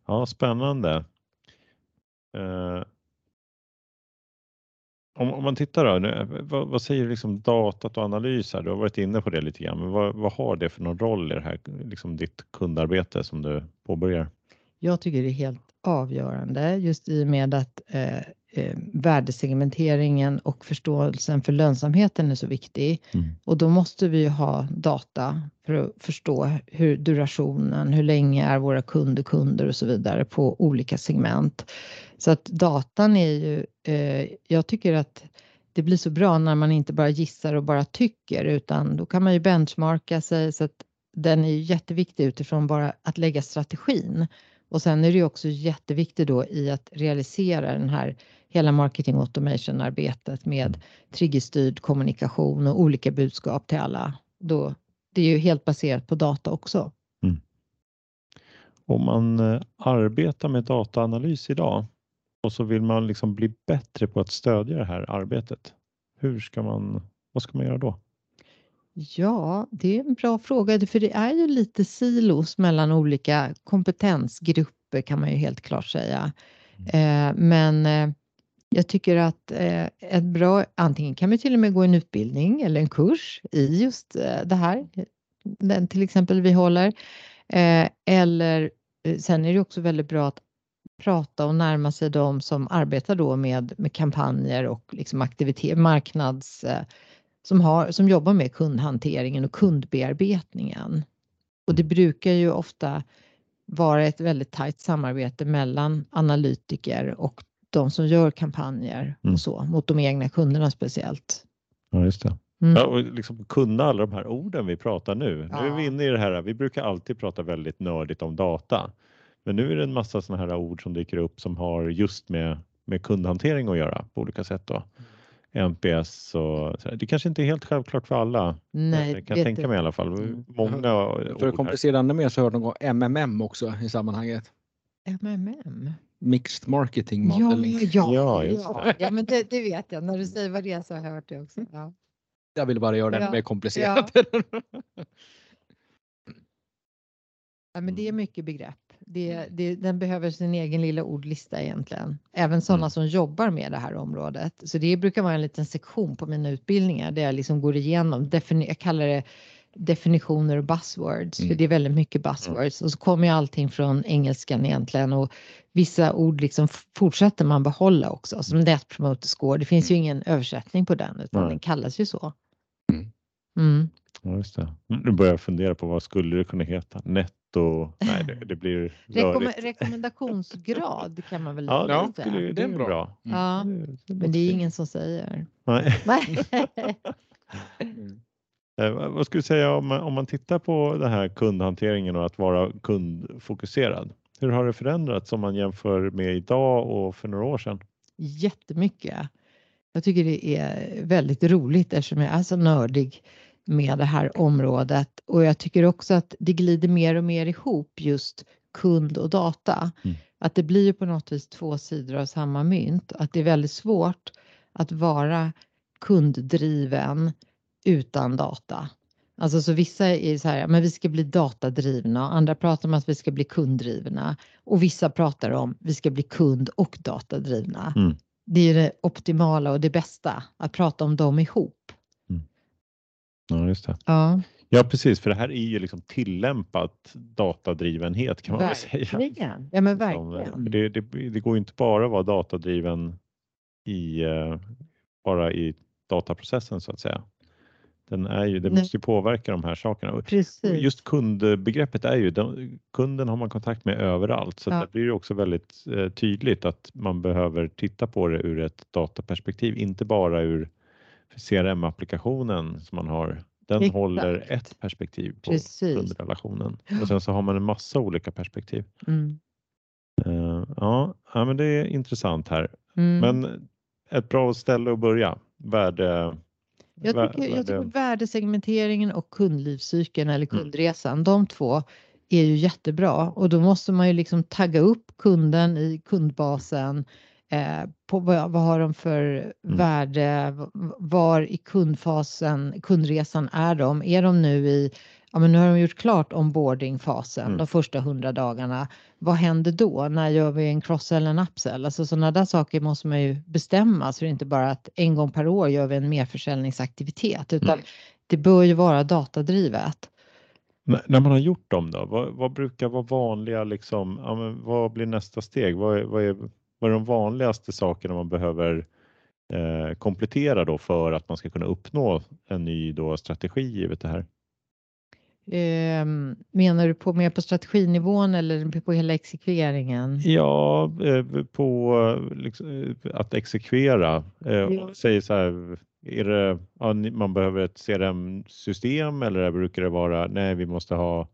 Ja, spännande. Eh, om, om man tittar då, nu, vad, vad säger liksom datat och analys här? Du har varit inne på det lite grann, men vad, vad har det för någon roll i det här, liksom ditt kundarbete som du påbörjar? Jag tycker det är helt avgörande just i och med att eh, eh, värdesegmenteringen och förståelsen för lönsamheten är så viktig. Mm. Och då måste vi ju ha data för att förstå hur durationen, hur länge är våra kunder kunder och så vidare på olika segment. Så att datan är ju, eh, jag tycker att det blir så bra när man inte bara gissar och bara tycker utan då kan man ju benchmarka sig så att den är ju jätteviktig utifrån bara att lägga strategin. Och sen är det ju också jätteviktigt då i att realisera den här hela marketing automation arbetet med triggerstyrd kommunikation och olika budskap till alla. Då, det är ju helt baserat på data också. Om man eh, arbetar med dataanalys idag och så vill man liksom bli bättre på att stödja det här arbetet. Hur ska man, vad ska man göra då? Ja, det är en bra fråga, för det är ju lite silos mellan olika kompetensgrupper kan man ju helt klart säga. Eh, men eh, jag tycker att eh, ett bra, antingen kan man till och med gå en utbildning eller en kurs i just eh, det här, den till exempel vi håller. Eh, eller eh, sen är det också väldigt bra att prata och närma sig de som arbetar då med, med kampanjer och liksom aktivitet, marknads eh, som, har, som jobbar med kundhanteringen och kundbearbetningen. Och det brukar ju ofta vara ett väldigt tajt samarbete mellan analytiker och de som gör kampanjer Mm. och så mot de egna kunderna speciellt. Ja, just det. Mm. Ja, och liksom kunna alla de här orden vi pratar nu. Nu är vi Ja. inne i det här, vi brukar alltid prata väldigt nördigt om data. Men nu är det en massa sådana här ord som dyker upp som har just med, med kundhantering att göra på olika sätt. Då. NPS och så. Det kanske inte är helt självklart för alla. Nej, jag kan vet tänka mig i alla fall. Mm. Många För att komplicera ännu mer så hörde någon MMM också i sammanhanget. MMM. Mixed Marketing Ja, Modeling. ja, Ja, just ja. ja, men det, det vet jag. När du säger vad det är så har jag hört det också. Ja. Jag ville bara göra det ännu Ja, mer komplicerat. Ja, men det är mycket begrepp. Det, Mm. det, den behöver sin egen lilla ordlista egentligen. Även sådana Mm. som jobbar med det här området. Så det brukar vara en liten sektion på mina utbildningar där jag liksom går igenom, jag kallar det definitioner och buzzwords, för Mm. det är väldigt mycket buzzwords. Och så kommer ju allting från engelskan egentligen och vissa ord liksom fortsätter man behålla också, som Net Promoter Score. Det finns ju ingen översättning på den, utan Nej. den kallas ju så. Mm. Mm. Ja, just det. Nu börjar jag fundera på vad skulle det kunna heta? Netto? Nej, det, det blir rörigt. rekommendationsgrad kan man väl Ja, säga. det, det är bra. bra. Ja, det men det är ingen som säger. Nej. Nej. Eh, vad- skulle du säga om, man- om man tittar på den här kundhanteringen och att vara kundfokuserad? Hur har det förändrats om man jämför med idag och för några år sedan? Jättemycket. Jag tycker det är väldigt roligt eftersom jag är så nördig med det här området och jag tycker också att det glider mer och mer ihop just kund och data. Mm. Att det blir på något vis två sidor av samma mynt. Att det är väldigt svårt att vara kunddriven utan data. Alltså så vissa är så här, men vi ska bli datadrivna och andra pratar om att vi ska bli kunddrivna och vissa pratar om vi ska bli kund och datadrivna. Mm. Det är det optimala och det bästa att prata om dem ihop. Ja, just det. Ja, Ja, precis, för det här är ju liksom tillämpat datadrivenhet kan man väl säga. verkligen. Ja, men Som, eh, verkligen. det, det, det går ju inte bara att vara datadriven i, eh, bara i dataprocessen så att säga. Den är ju, det Nej. måste ju påverka de här sakerna. Precis. Just kundbegreppet är ju, den, kunden har man kontakt med överallt så Ja. där blir det också väldigt eh, tydligt att man behöver titta på det ur ett dataperspektiv, inte bara ur CRM-applikationen som man har. Den Exakt. håller ett perspektiv på Precis. kundrelationen och sen så har man en massa olika perspektiv. Mm. Eh, ja, ja, men det är intressant här. Mm. Men ett bra ställe att börja. Värde, Jag tycker, jag tycker värde- värdesegmenteringen och kundlivscykeln eller Mm. kundresan, de två är ju jättebra och då måste man ju liksom tagga upp kunden i kundbasen. Eh, på vad, vad har de för Mm. värde? Var i kundfasen, kundresan är de? Är de nu i, ja men nu har de gjort klart onboardingfasen Mm. de första hundra dagarna. Vad händer då? När gör vi en cross eller en upsell? Alltså sådana där saker måste man ju bestämma så det är inte bara att en gång per år gör vi en merförsäljningsaktivitet utan Mm. det bör ju vara datadrivet. När man har gjort dem då, vad, vad brukar vara vanliga liksom, ja, men vad blir nästa steg? Vad är, vad är, vad är de vanligaste sakerna man behöver eh, komplettera då för att man ska kunna uppnå en ny då strategi givet det här? Ehm, menar du på mer på strateginivån eller på hela exekveringen? Ja, eh, på eh, liksom, eh, att exekvera. Eh, Ja. Säg så här, är det, ja, man behöver ett CRM-system eller brukar det vara nej, vi måste ha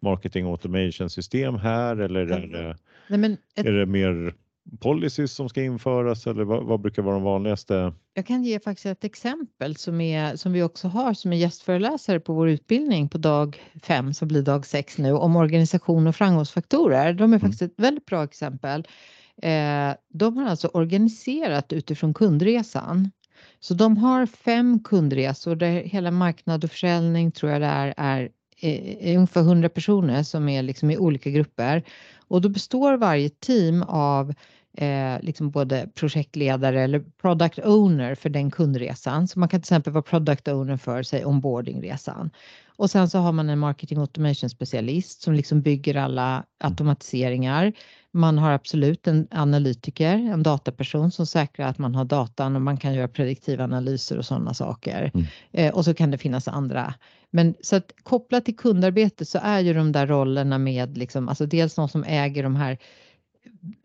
marketing automation system här eller är det, Nej, men ett, är det mer policies som ska införas eller vad, vad brukar vara de vanligaste? jag kan ge faktiskt ett exempel som, är, som vi också har som är gästföreläsare på vår utbildning på dag fem som blir dag sex nu om organisation och framgångsfaktorer. De är faktiskt ett väldigt bra exempel. Eh, de har alltså organiserat utifrån kundresan. Så de har fem kundresor där hela marknad och försäljning tror jag det är, är, är ungefär 100 personer som är liksom i olika grupper. Och då består varje team av eh, liksom både projektledare eller product owner för den kundresan. Så man kan till exempel vara product owner för sig onboardingresan. Och sen så har man en marketing automation specialist som liksom bygger alla automatiseringar. Man har absolut en analytiker, en dataperson som säkrar att man har datan och man kan göra prediktiva analyser och sådana saker. Mm. Eh, och så kan det finnas andra. Men så att kopplat till kundarbete så är ju de där rollerna med liksom, alltså dels någon som äger de här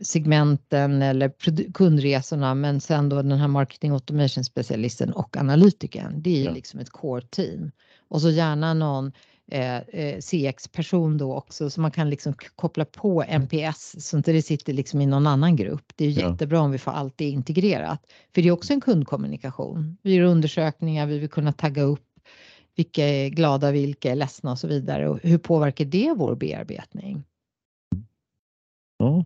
segmenten eller kundresorna men sen då den här marketing automation specialisten och analytikern. Det är ju Ja. liksom ett core team. Och så gärna någon eh, eh CX-person då också så man kan liksom koppla på NPS så inte det sitter liksom i någon annan grupp. Det är ja. jättebra om vi får allt det integrerat. För det är också en kundkommunikation. Vi gör undersökningar, vi vill kunna tagga upp vilka är glada, vilka är ledsna och så vidare. Och hur påverkar det vår bearbetning? Ja,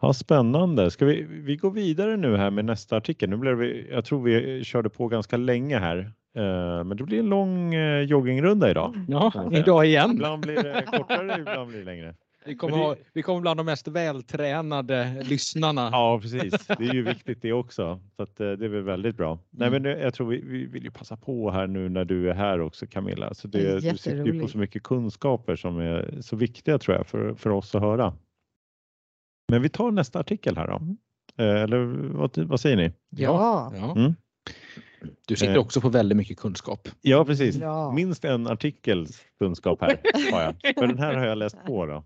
ja spännande. Ska vi, vi gå vidare nu här med nästa artikel? Nu blev vi, jag tror vi körde på ganska länge här, eh, men det blir en lång eh, joggingrunda idag. Ja, idag igen. Ibland blir det kortare, ibland blir det längre. Vi kommer, det... ha, vi kommer bland de mest vältränade lyssnarna. Ja, precis. Det är ju viktigt det också. Så att, eh, det är väl väldigt bra. Nej, mm. men jag tror vi, vi vill ju passa på här nu när du är här också Camilla. Så det, det du sitter ju på så mycket kunskaper som är så viktiga tror jag för, för oss att höra. Men vi tar nästa artikel här då. Eh, eller vad, vad säger ni? Ja. ja. Mm. Du sitter eh. också på väldigt mycket kunskap. Ja, precis. Ja. Minst en artikels kunskap här har jag. För den här har jag läst på. Då.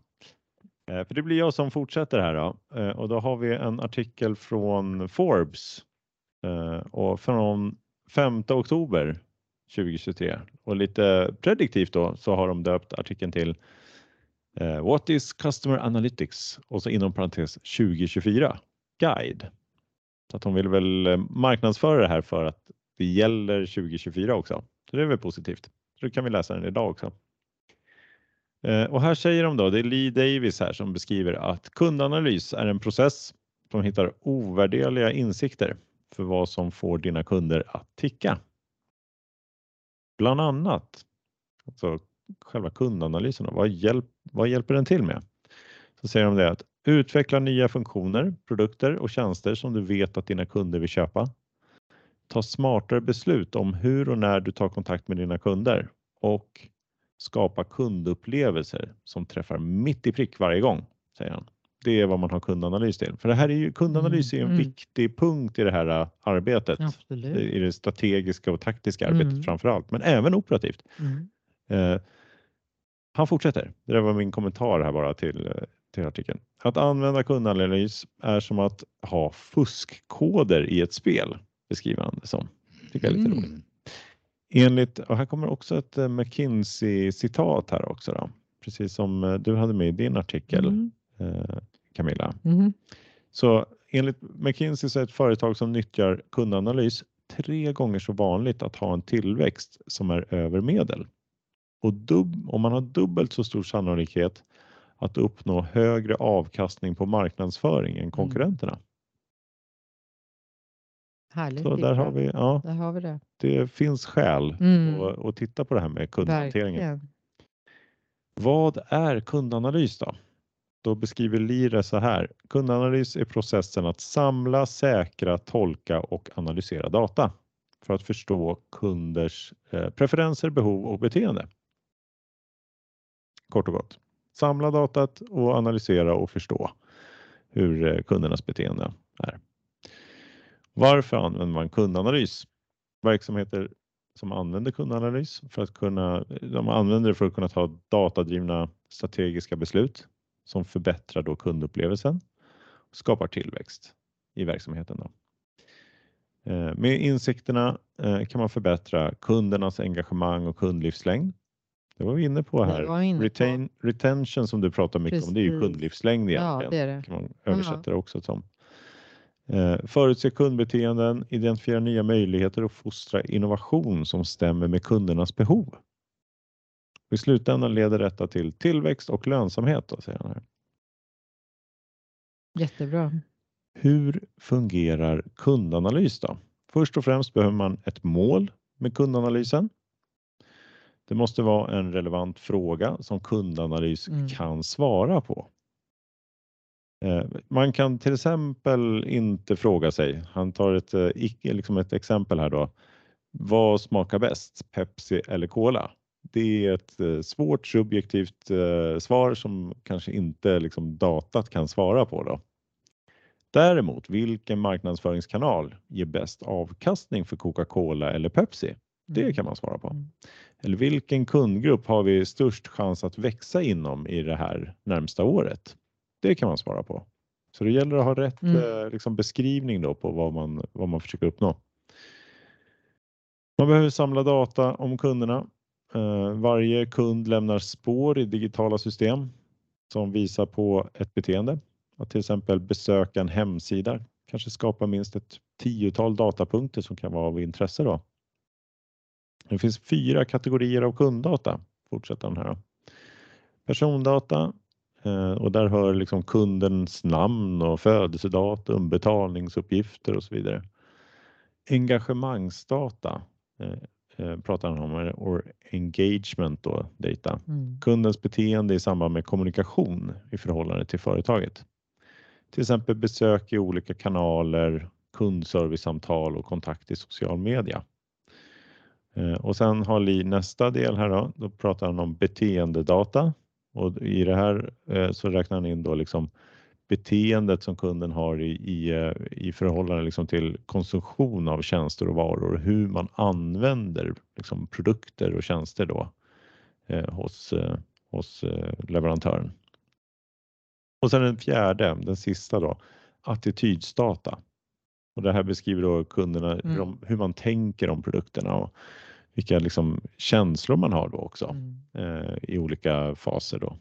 Eh, för det blir jag som fortsätter här då. och då har vi en artikel från Forbes och från 5 oktober 2023 och lite prediktivt då så har de döpt artikeln till Uh, what is Customer Analytics? Och så inom parentes 2024 guide. Så att hon vill väl eh, marknadsföra det här för att det gäller 2024 också. Så det är väl positivt. Så då kan vi läsa den idag också. Uh, och här säger de då, det är Lee Davis här som beskriver att kundanalys är en process som hittar ovärderliga insikter för vad som får dina kunder att ticka. Bland annat alltså själva kundanalysen. Vad, hjälp, vad hjälper den till med? Så säger de det att utveckla nya funktioner, produkter och tjänster som du vet att dina kunder vill köpa. Ta smartare beslut om hur och när du tar kontakt med dina kunder och skapa kundupplevelser som träffar mitt i prick varje gång, säger han. Det är vad man har kundanalys till. För det här är ju, kundanalys är en mm. viktig punkt i det här äh, arbetet. Absolut. I det strategiska och taktiska arbetet mm. framför allt, men även operativt. Mm. Eh, han fortsätter. Det var min kommentar här bara till, eh, till artikeln. Att använda kundanalys är som att ha fuskkoder i ett spel, beskriver han det som. Tycker jag är lite mm. roligt. Enligt, och här kommer också ett eh, McKinsey-citat här också, då, precis som du hade med i din artikel, mm. Camilla. Mm. Så enligt McKinsey så är ett företag som nyttjar kundanalys tre gånger så vanligt att ha en tillväxt som är över medel och dub, om man har dubbelt så stor sannolikhet att uppnå högre avkastning på marknadsföring än mm. konkurrenterna. Härligt. Så där har, vi, ja, där har vi det. Det finns skäl mm. att, att titta på det här med kundhanteringen. Verkligen. Vad är kundanalys då? Då beskriver Lire så här. Kundanalys är processen att samla, säkra, tolka och analysera data för att förstå kunders eh, preferenser, behov och beteende. Kort och gott. Samla datat och analysera och förstå hur eh, kundernas beteende är. Varför använder man kundanalys? Verksamheter som använder kundanalys för att kunna, de använder det för att kunna ta datadrivna strategiska beslut som förbättrar då kundupplevelsen och skapar tillväxt i verksamheten. Då. Eh, med insikterna eh, kan man förbättra kundernas engagemang och kundlivslängd det var vi inne på här. Inne Retain, på. Retention som du pratar mycket Precis. om, det är ju kundlivslängd egentligen. Ja, det det. kan man översätta det också som. Eh, förutse kundbeteenden, identifiera nya möjligheter och fostra innovation som stämmer med kundernas behov. I slutändan leder detta till tillväxt och lönsamhet. Då, säger han här. Jättebra. Hur fungerar kundanalys då? Först och främst behöver man ett mål med kundanalysen. Det måste vara en relevant fråga som kundanalys mm. kan svara på. Eh, man kan till exempel inte fråga sig, han tar ett, eh, liksom ett exempel här då. Vad smakar bäst, Pepsi eller Cola? Det är ett eh, svårt subjektivt svar som kanske inte liksom datat kan svara på. Då. Däremot, vilken marknadsföringskanal ger bäst avkastning för Coca-Cola eller Pepsi? Det mm. kan man svara på. Eller vilken kundgrupp har vi störst chans att växa inom i det här närmsta året? Det kan man svara på. Så det gäller att ha rätt mm. Eh, liksom, beskrivning då på vad man, vad man försöker uppnå. Man behöver samla data om kunderna Eh, varje kund lämnar spår i digitala system som visar på ett beteende. Att till exempel besöka en hemsida kanske skapar minst ett tiotal datapunkter som kan vara av intresse då. Det finns fyra kategorier av kunddata, fortsätter den här. Persondata eh, och där hör liksom kundens namn och födelsedatum, betalningsuppgifter och så vidare. Engagemangsdata eh, eh, pratar han om, or engagement då, data. Mm. Kundens beteende i samband med kommunikation i förhållande till företaget. Till exempel besök i olika kanaler, kundservicesamtal och kontakt i social media. Eh, och sen har Li nästa del här då, då pratar han om beteendedata och i det här eh, så räknar han in då liksom beteendet som kunden har i, i, eh, i förhållande liksom till konsumtion av tjänster och varor, hur man använder liksom produkter och tjänster då eh, hos, eh, hos leverantören. Och sen den fjärde, den sista då, attitydsdata. Och det här beskriver då kunderna mm. hur, de, hur, man tänker om produkterna och vilka liksom känslor man har då också mm. eh, i olika faser då.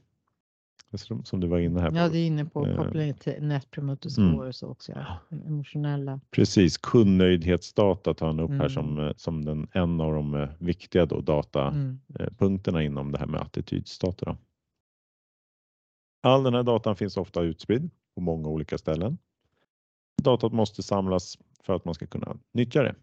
Som, som, du var inne här på. Ja, det är inne på eh, koppling till Net Promoter mm. Scores mm. också. Ja. Emotionella. Precis, kundnöjdhetsdata tar han upp mm. här som, eh, som den, en av de eh, viktiga då, datapunkterna mm. inom det här med attitydsdata. All den här datan finns ofta utspridd på många olika ställen. Datat måste samlas för att man ska kunna nyttja det.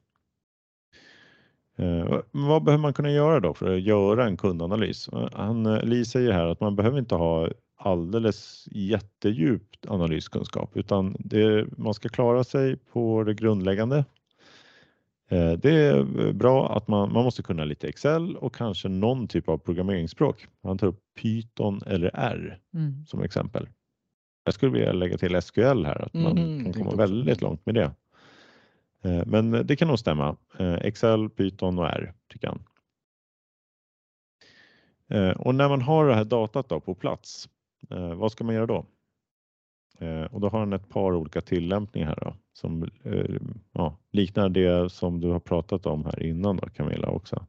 Eh, vad behöver man kunna göra då för att göra en kundanalys? Han, eh, Li säger här att man behöver inte ha alldeles jättedjupt analyskunskap utan det, man ska klara sig på det grundläggande. Eh, det är bra att man, man måste kunna lite Excel och kanske någon typ av programmeringsspråk. Han tar upp Python eller R mm. som exempel. Jag skulle vilja lägga till SQL här, att man mm, kan komma väldigt långt med det. Eh, men det kan nog stämma. Eh, Excel, Python och R tycker han. Eh, och när man har det här datat då på plats, vad ska man göra då? Och då har han ett par olika tillämpningar här då, som ja, liknar det som du har pratat om här innan då Camilla också.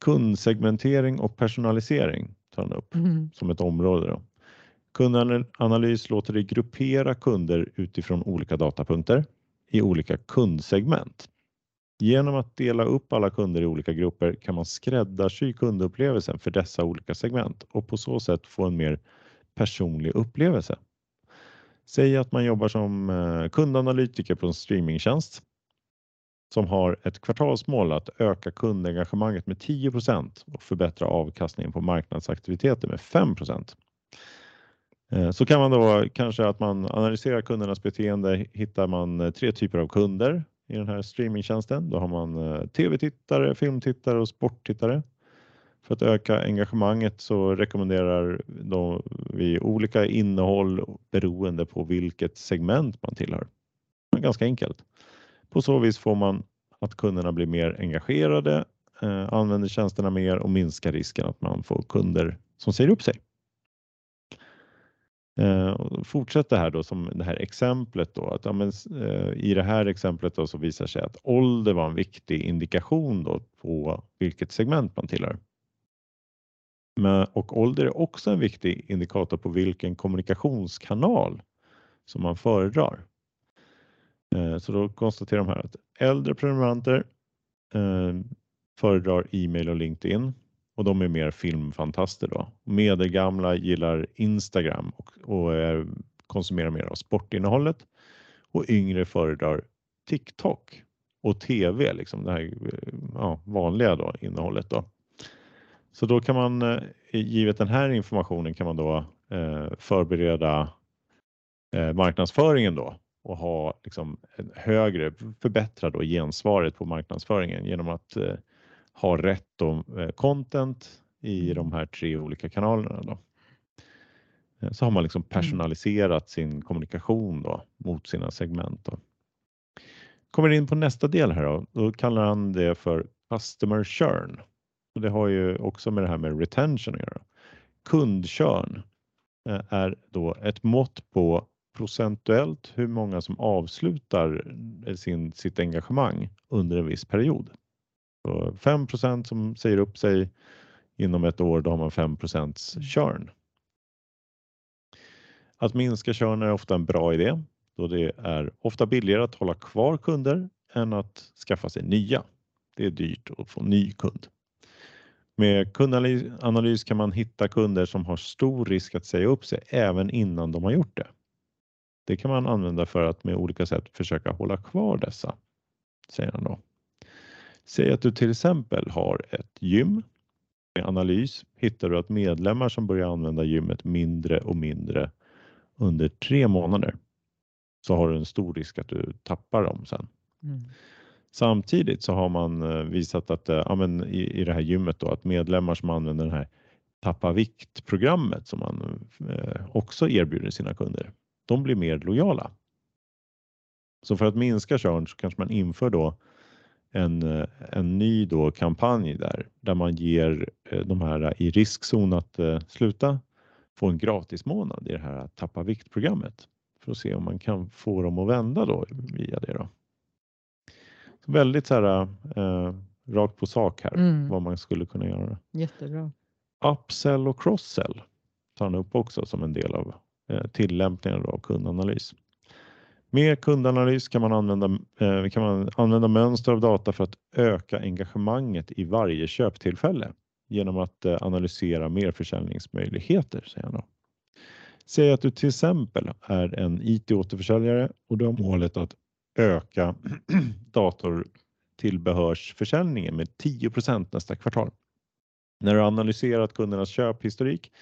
Kundsegmentering och personalisering tar han upp mm. som ett område. Då. Kundanalys låter dig gruppera kunder utifrån olika datapunkter i olika kundsegment. Genom att dela upp alla kunder i olika grupper kan man skräddarsy kundupplevelsen för dessa olika segment och på så sätt få en mer personlig upplevelse. Säg att man jobbar som eh, kundanalytiker på en streamingtjänst som har ett kvartalsmål att öka kundengagemanget med 10% och förbättra avkastningen på marknadsaktiviteter med 5 Eh, så kan man då kanske att man analyserar kundernas beteende, hittar man eh, tre typer av kunder i den här streamingtjänsten. Då har man eh, tv-tittare, filmtittare och sporttittare. För att öka engagemanget så rekommenderar då vi olika innehåll beroende på vilket segment man tillhör. Men ganska enkelt. På så vis får man att kunderna blir mer engagerade, använder tjänsterna mer och minskar risken att man får kunder som säger upp sig. Eh, fortsätt det här då som det här exemplet då att ja, men, eh, i det här exemplet då så visar sig att ålder var en viktig indikation då på vilket segment man tillhör. Men, och ålder är också en viktig indikator på vilken kommunikationskanal som man föredrar. Eh, så då konstaterar de här att äldre prenumeranter eh, föredrar e-mail och LinkedIn och de är mer filmfantaster då. Medelgamla gillar Instagram och, och konsumerar mer av sportinnehållet och yngre föredrar TikTok och TV, liksom det här ja, vanliga då, innehållet. Då. Så då kan man, eh, givet den här informationen kan man då eh, förbereda eh, marknadsföringen då och ha liksom en högre, förbättra då gensvaret på marknadsföringen genom att eh, har rätt då, eh, content i mm. de här tre olika kanalerna. Då. Eh, så har man liksom mm. personaliserat sin kommunikation då, mot sina segment. Då. Kommer in på nästa del här då, då kallar han det för Customer Churn. Och det har ju också med det här med retention att göra. Kundkörn eh, är då ett mått på procentuellt hur många som avslutar sin, sitt engagemang under en viss period. Så 5% som säger upp sig Inom ett år då har man 5% churn. Att minska churn är ofta en bra idé då det är ofta billigare att hålla kvar kunder än att skaffa sig nya. Det är dyrt att få ny kund. Med kundanalys kan man hitta kunder som har stor risk att säga upp sig även innan de har gjort det. Det kan man använda för att med olika sätt försöka hålla kvar dessa, säger han då. Säg att du till exempel har ett gym. Med analys hittar du att medlemmar som börjar använda gymmet mindre och mindre under tre månader så har du en stor risk att du tappar dem sen. Mm. Samtidigt så har man eh, visat att ja, men i, i det här gymmet då, att medlemmar som använder det här tappa vikt-programmet som man eh, också erbjuder sina kunder, de blir mer lojala. Så för att minska churn så kanske man inför då en, eh, en ny då kampanj där, där man ger de här i riskzon att sluta få en gratis månad i det här tappa vikt-programmet för att se om man kan få dem att vända då via det. Då. Så väldigt så här, eh, rakt på sak här mm. vad man skulle kunna göra. Jättebra. Upsell och crosssell tar han upp också som en del av eh, tillämpningen av kundanalys. Med kundanalys kan man, använda, eh, kan man använda mönster av data för att öka engagemanget i varje köptillfälle genom att eh, analysera merförsäljningsmöjligheter, säger han då. Säg att du till exempel är en IT-återförsäljare och du har målet att öka datortillbehörsförsäljningen med 10% nästa kvartal. När du analyserat kundernas köphistorik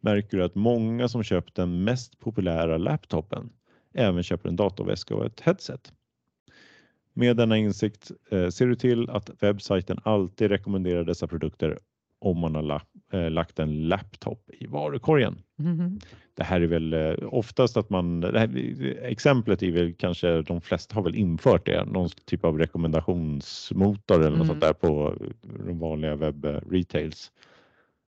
märker du att många som köpt den mest populära laptopen även köper en datorväska och ett headset. Med denna insikt eh, ser du till att webbsajten alltid rekommenderar dessa produkter om man har eh, lagt en laptop i varukorgen. Mm. Det här är väl eh, oftast att man, här, exemplet är väl kanske de flesta har väl infört det, någon typ av rekommendationsmotor eller mm. något sånt mm. där på de vanliga webb retails.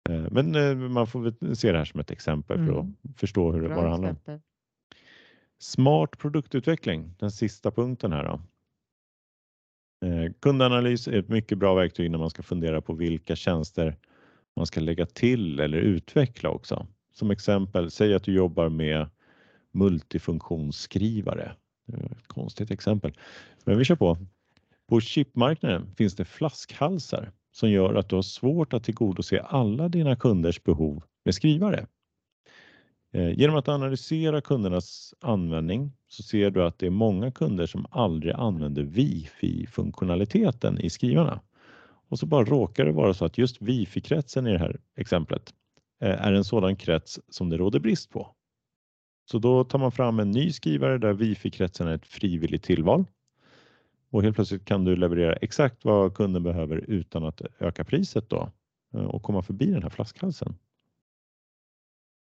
Eh, men man får väl se det här som ett exempel mm. för att mm. förstå hur det, vad det handlar om. Smart produktutveckling, den sista punkten här då. Eh, kundanalys är ett mycket bra verktyg när man ska fundera på vilka tjänster man ska lägga till eller utveckla också. Som exempel, säg att du jobbar med multifunktionsskrivare. Ett konstigt exempel, men vi kör på. På chipmarknaden finns det flaskhalsar som gör att du har svårt att tillgodose alla dina kunders behov med skrivare. Eh, genom att analysera kundernas användning så ser du att det är många kunder som aldrig använder Wifi-funktionaliteten i skrivarna. Och så bara råkar det vara så att just Wifi-kretsen i det här exemplet eh, är en sådan krets som det råder brist på. Så då tar man fram en ny skrivare där Wifi-kretsen är ett frivilligt tillval. Och helt plötsligt kan du leverera exakt vad kunden behöver utan att öka priset då eh, och komma förbi den här flaskhalsen.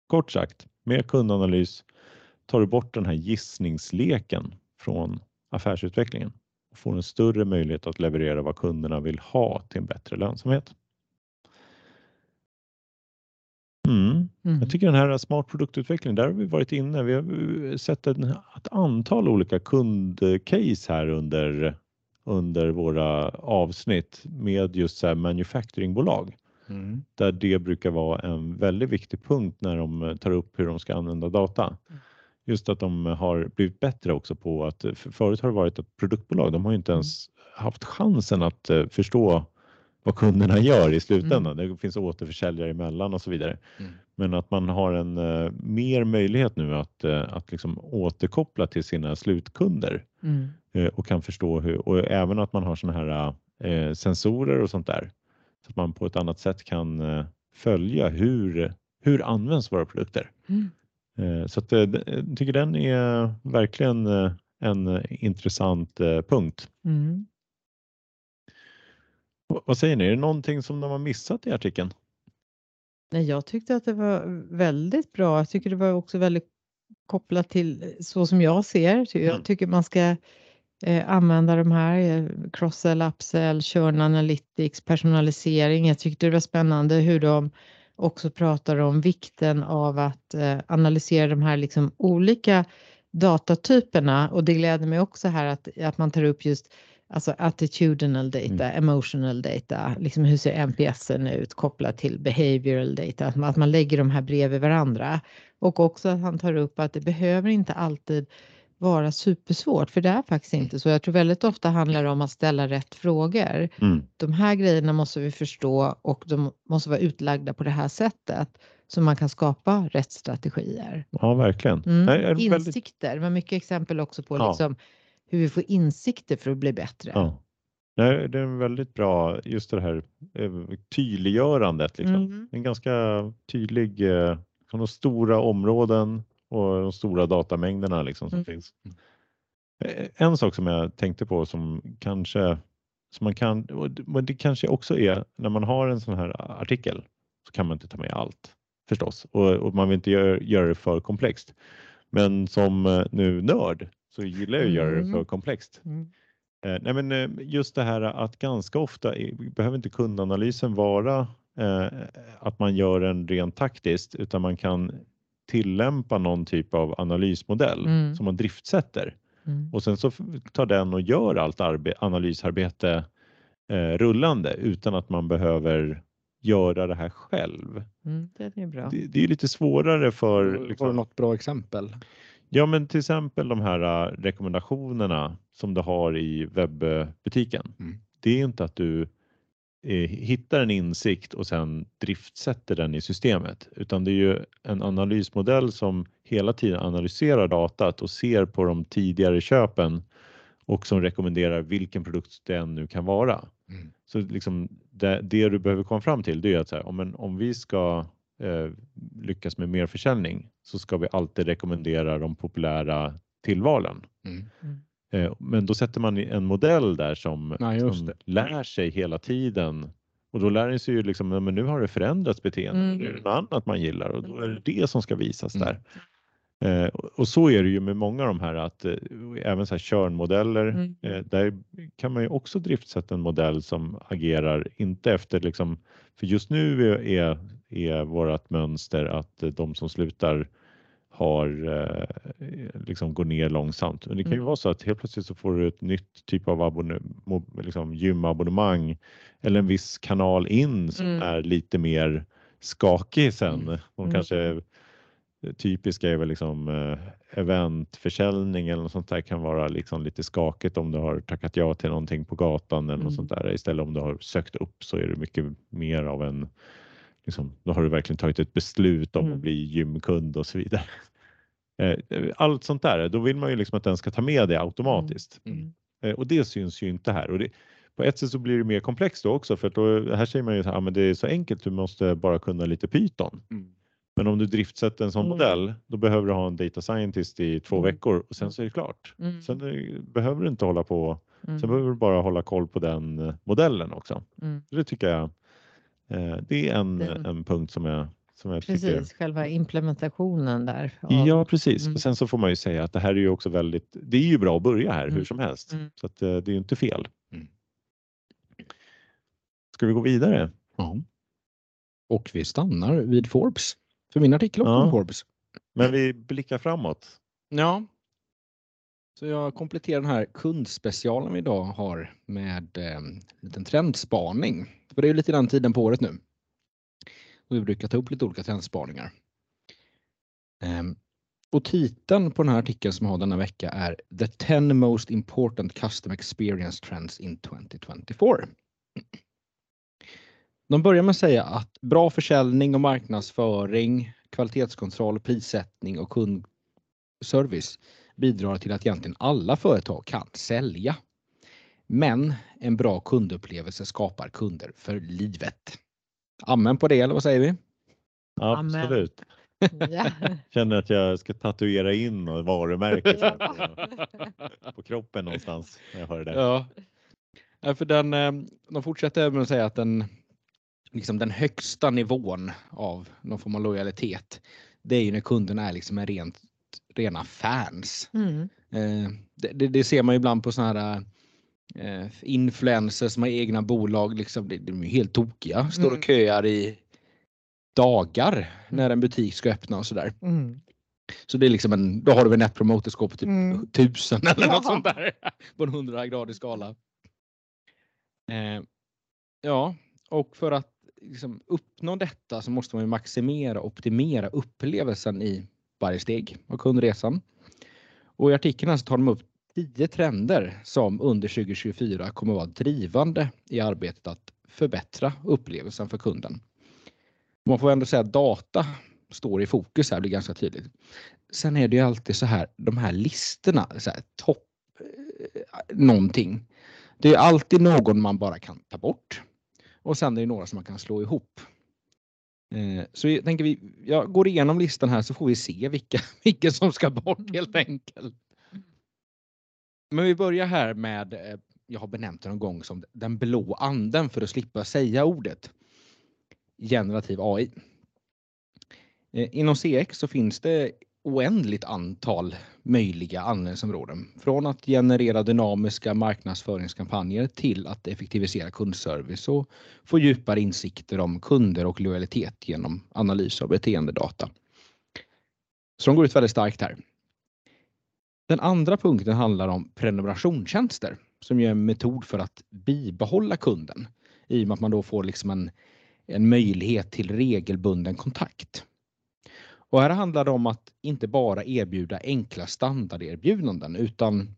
Kort sagt, med kundanalys tar du bort den här gissningsleken från affärsutvecklingen och får en större möjlighet att leverera vad kunderna vill ha till en bättre lönsamhet. Mm. Mm. Jag tycker den här smart produktutveckling, där har vi varit inne. Vi har sett en, ett antal olika kundcase här under, under våra avsnitt med just så manufacturingbolag. Mm. Där det brukar vara en väldigt viktig punkt när de tar upp hur de ska använda data. Mm. Just att de har blivit bättre också på att, förut har det varit ett produktbolag, de har inte ens haft chansen att eh, förstå vad kunderna gör i slutändan. Mm. Det finns återförsäljare emellan och så vidare. Mm. Men att man har en uh, mer möjlighet nu att, uh, att liksom återkoppla till sina slutkunder mm. uh, och kan förstå hur, och även att man har såna här sensorer och sånt där. Så att man på ett annat sätt kan följa hur, hur används våra produkter. Mm. Eh, så att, jag eh, tycker den är verkligen eh, en intressant punkt. Mm. Vad säger ni, är det någonting som de har missat i artikeln? Nej, jag tyckte att det var väldigt bra. Jag tycker det var också väldigt kopplat till så som jag ser. Jag mm. tycker man ska eh, använda de här, cross-sell, upsell, churn analytics, personalisering. Jag tyckte det var spännande hur de också pratar om vikten av att eh, analysera de här liksom olika datatyperna och det gläder mig också här att, att man tar upp just alltså attitudinal data, emotional data, liksom hur ser NPSen ut kopplat till behavioral data, att man, att man lägger de här bredvid varandra. Och också att han tar upp att det behöver inte alltid vara supersvårt, för det är faktiskt inte så. Jag tror väldigt ofta handlar det om att ställa rätt frågor. Mm. De här grejerna måste vi förstå och de måste vara utlagda på det här sättet så man kan skapa rätt strategier. Ja, verkligen. Mm. Nej, är väldigt- Insikter, men mycket exempel också på Ja. liksom hur vi får insikter för att bli bättre. Ja. Nej, det är en väldigt bra, just det här eh, tydliggörandet. Liksom. Mm. En ganska tydlig, eh, de stora områden och de stora datamängderna liksom, som Mm. finns. Eh, En sak som jag tänkte på som kanske, som man kan, men det kanske också är när man har en sån här artikel så kan man inte ta med allt förstås och, och man vill inte göra, göra det för komplext. Men som eh, nu nörd så gillar jag att göra det Mm. för komplext. Mm. Eh, nej men eh, just det här att ganska ofta behöver inte kundanalysen vara eh, att man gör den rent taktiskt utan man kan tillämpa någon typ av analysmodell Mm. som man driftsätter Mm. och sen så tar den och gör allt arbe- analysarbete eh, rullande utan att man behöver göra det här själv. Mm. Det är bra. Det, det är lite svårare för Har du liksom, något bra exempel? Ja, men till exempel de här äh, rekommendationerna som du har i webbutiken. Mm. Det är inte att du hittar en insikt och sen driftsätter den i systemet, utan det är ju en analysmodell som hela tiden analyserar datat och ser på de tidigare köpen och som rekommenderar vilken produkt det än nu kan vara. Mm. Så liksom det, det du behöver komma fram till det är att så här, om, en, om vi ska eh, lyckas med mer försäljning så ska vi alltid rekommendera de populära tillvalen. Mm. Eh, men då sätter man en modell där som, Ja, just som det. lär sig hela tiden och då lär den sig ju liksom, men nu har det förändrats beteende, Mm. nu är det något annat man gillar och då är det det som ska visas Mm. där. Eh, och så är det ju med många av de här att eh, även så här körnmodeller, Mm. eh, där kan man ju också driftsätta en modell som agerar inte efter liksom, för just nu är, är, är vårt mönster att eh, de som slutar har eh, liksom går ner långsamt. Men det kan ju Mm. vara så att helt plötsligt så får du ett nytt typ av abonne, mo- liksom gymabonnemang eller en viss kanal in som Mm. är lite mer skakig sen. Mm. De Mm. kanske typiska är väl liksom eh, eventförsäljning eller något sånt där kan vara liksom lite skakigt om du har tackat ja till någonting på gatan eller Mm. något sånt där. Istället om du har sökt upp så är det mycket mer av en liksom, då har du verkligen tagit ett beslut om Mm. att bli gymkund och så vidare. Eh, Allt sånt där, då vill man ju liksom att den ska ta med det automatiskt. Mm. Eh, Och det syns ju inte här. Och det, på ett sätt så blir det mer komplext då också för då, här säger man ju att ah, men det är så enkelt, du måste bara kunna lite Python. Mm. Men om du driftsätter en sån Mm. modell, då behöver du ha en data scientist i två Mm. veckor och sen så är det klart. Mm. Sen eh, behöver du inte hålla på, Mm. sen behöver du bara hålla koll på den eh, modellen också. Mm. Så det tycker jag, eh, det är en, Den- en punkt som jag, som jag tycker Precis, själva implementationen där. av- Ja, precis. Mm. Och sen så får man ju säga att det här är ju också väldigt, det är ju bra att börja här hur Mm. som helst. Mm. Så att eh, det är ju inte fel. Mm. Ska vi gå vidare? Ja. Och vi stannar vid Forbes. För min artikel också Ja. om Forbes. Men vi blickar framåt. Ja. Så jag kompletterar den här kundspecialen vi idag har med eh, en liten trendspaning. För det är ju lite den tiden på året nu. Och vi brukar ta upp lite olika trendspaningar. Ehm, och titeln på den här artikeln som jag har denna vecka är The 10 most important custom experience trends in 2024. De börjar med att säga att bra försäljning och marknadsföring, kvalitetskontroll, prissättning och kundservice bidrar till att egentligen alla företag kan sälja. Men en bra kundupplevelse skapar kunder för livet. Amen på det, eller vad säger vi? Absolut. Ja. Känner att jag ska tatuera in något varumärke Ja. på, på kroppen någonstans. när Jag hör det. Ja. Ja, för den, eh, de fortsätter med att säga att den, liksom den högsta nivån av någon form av lojalitet, det är ju när kunden är liksom en rent, rena fans. Mm. Eh, det, det, det ser man ju ibland på såna här eh, influencers som har egna bolag. Liksom, det, de är helt tokiga. Står Mm. och köar i dagar när en butik ska öppna och sådär. Mm. Så det är liksom en, då har du en net promoter score på typ Mm. tusen eller något sånt där. På en 100 gradig skala. Eh, ja, och för att liksom, uppnå detta så måste man ju maximera och optimera upplevelsen i varje steg av kundresan. Och i artikeln så tar de upp 10 trender som under 2024 kommer vara drivande i arbetet att förbättra upplevelsen för kunden. Man får ändå säga att data står i fokus här, blir ganska tydligt. Sen är det ju alltid så här, de här listorna, så här, topp eh, någonting. Det är alltid någon man bara kan ta bort och sen är det några som man kan slå ihop. Eh, så jag tänker vi, jag går igenom listan här så får vi se vilka, vilka som ska bort helt enkelt. Men vi börjar här med, eh, jag har benämnt det någon gång som den blå anden för att slippa säga ordet. Generativ AI. Eh, inom CX så finns det oändligt antal möjliga användningsområden. Från att generera dynamiska marknadsföringskampanjer till att effektivisera kundservice och få djupare insikter om kunder och lojalitet genom analys av beteendedata. Så de går ut väldigt starkt här. Den andra punkten handlar om prenumerationstjänster som är en metod för att bibehålla kunden i och med att man då får liksom en, en möjlighet till regelbunden kontakt. Och här handlar det om att inte bara erbjuda enkla standarderbjudanden utan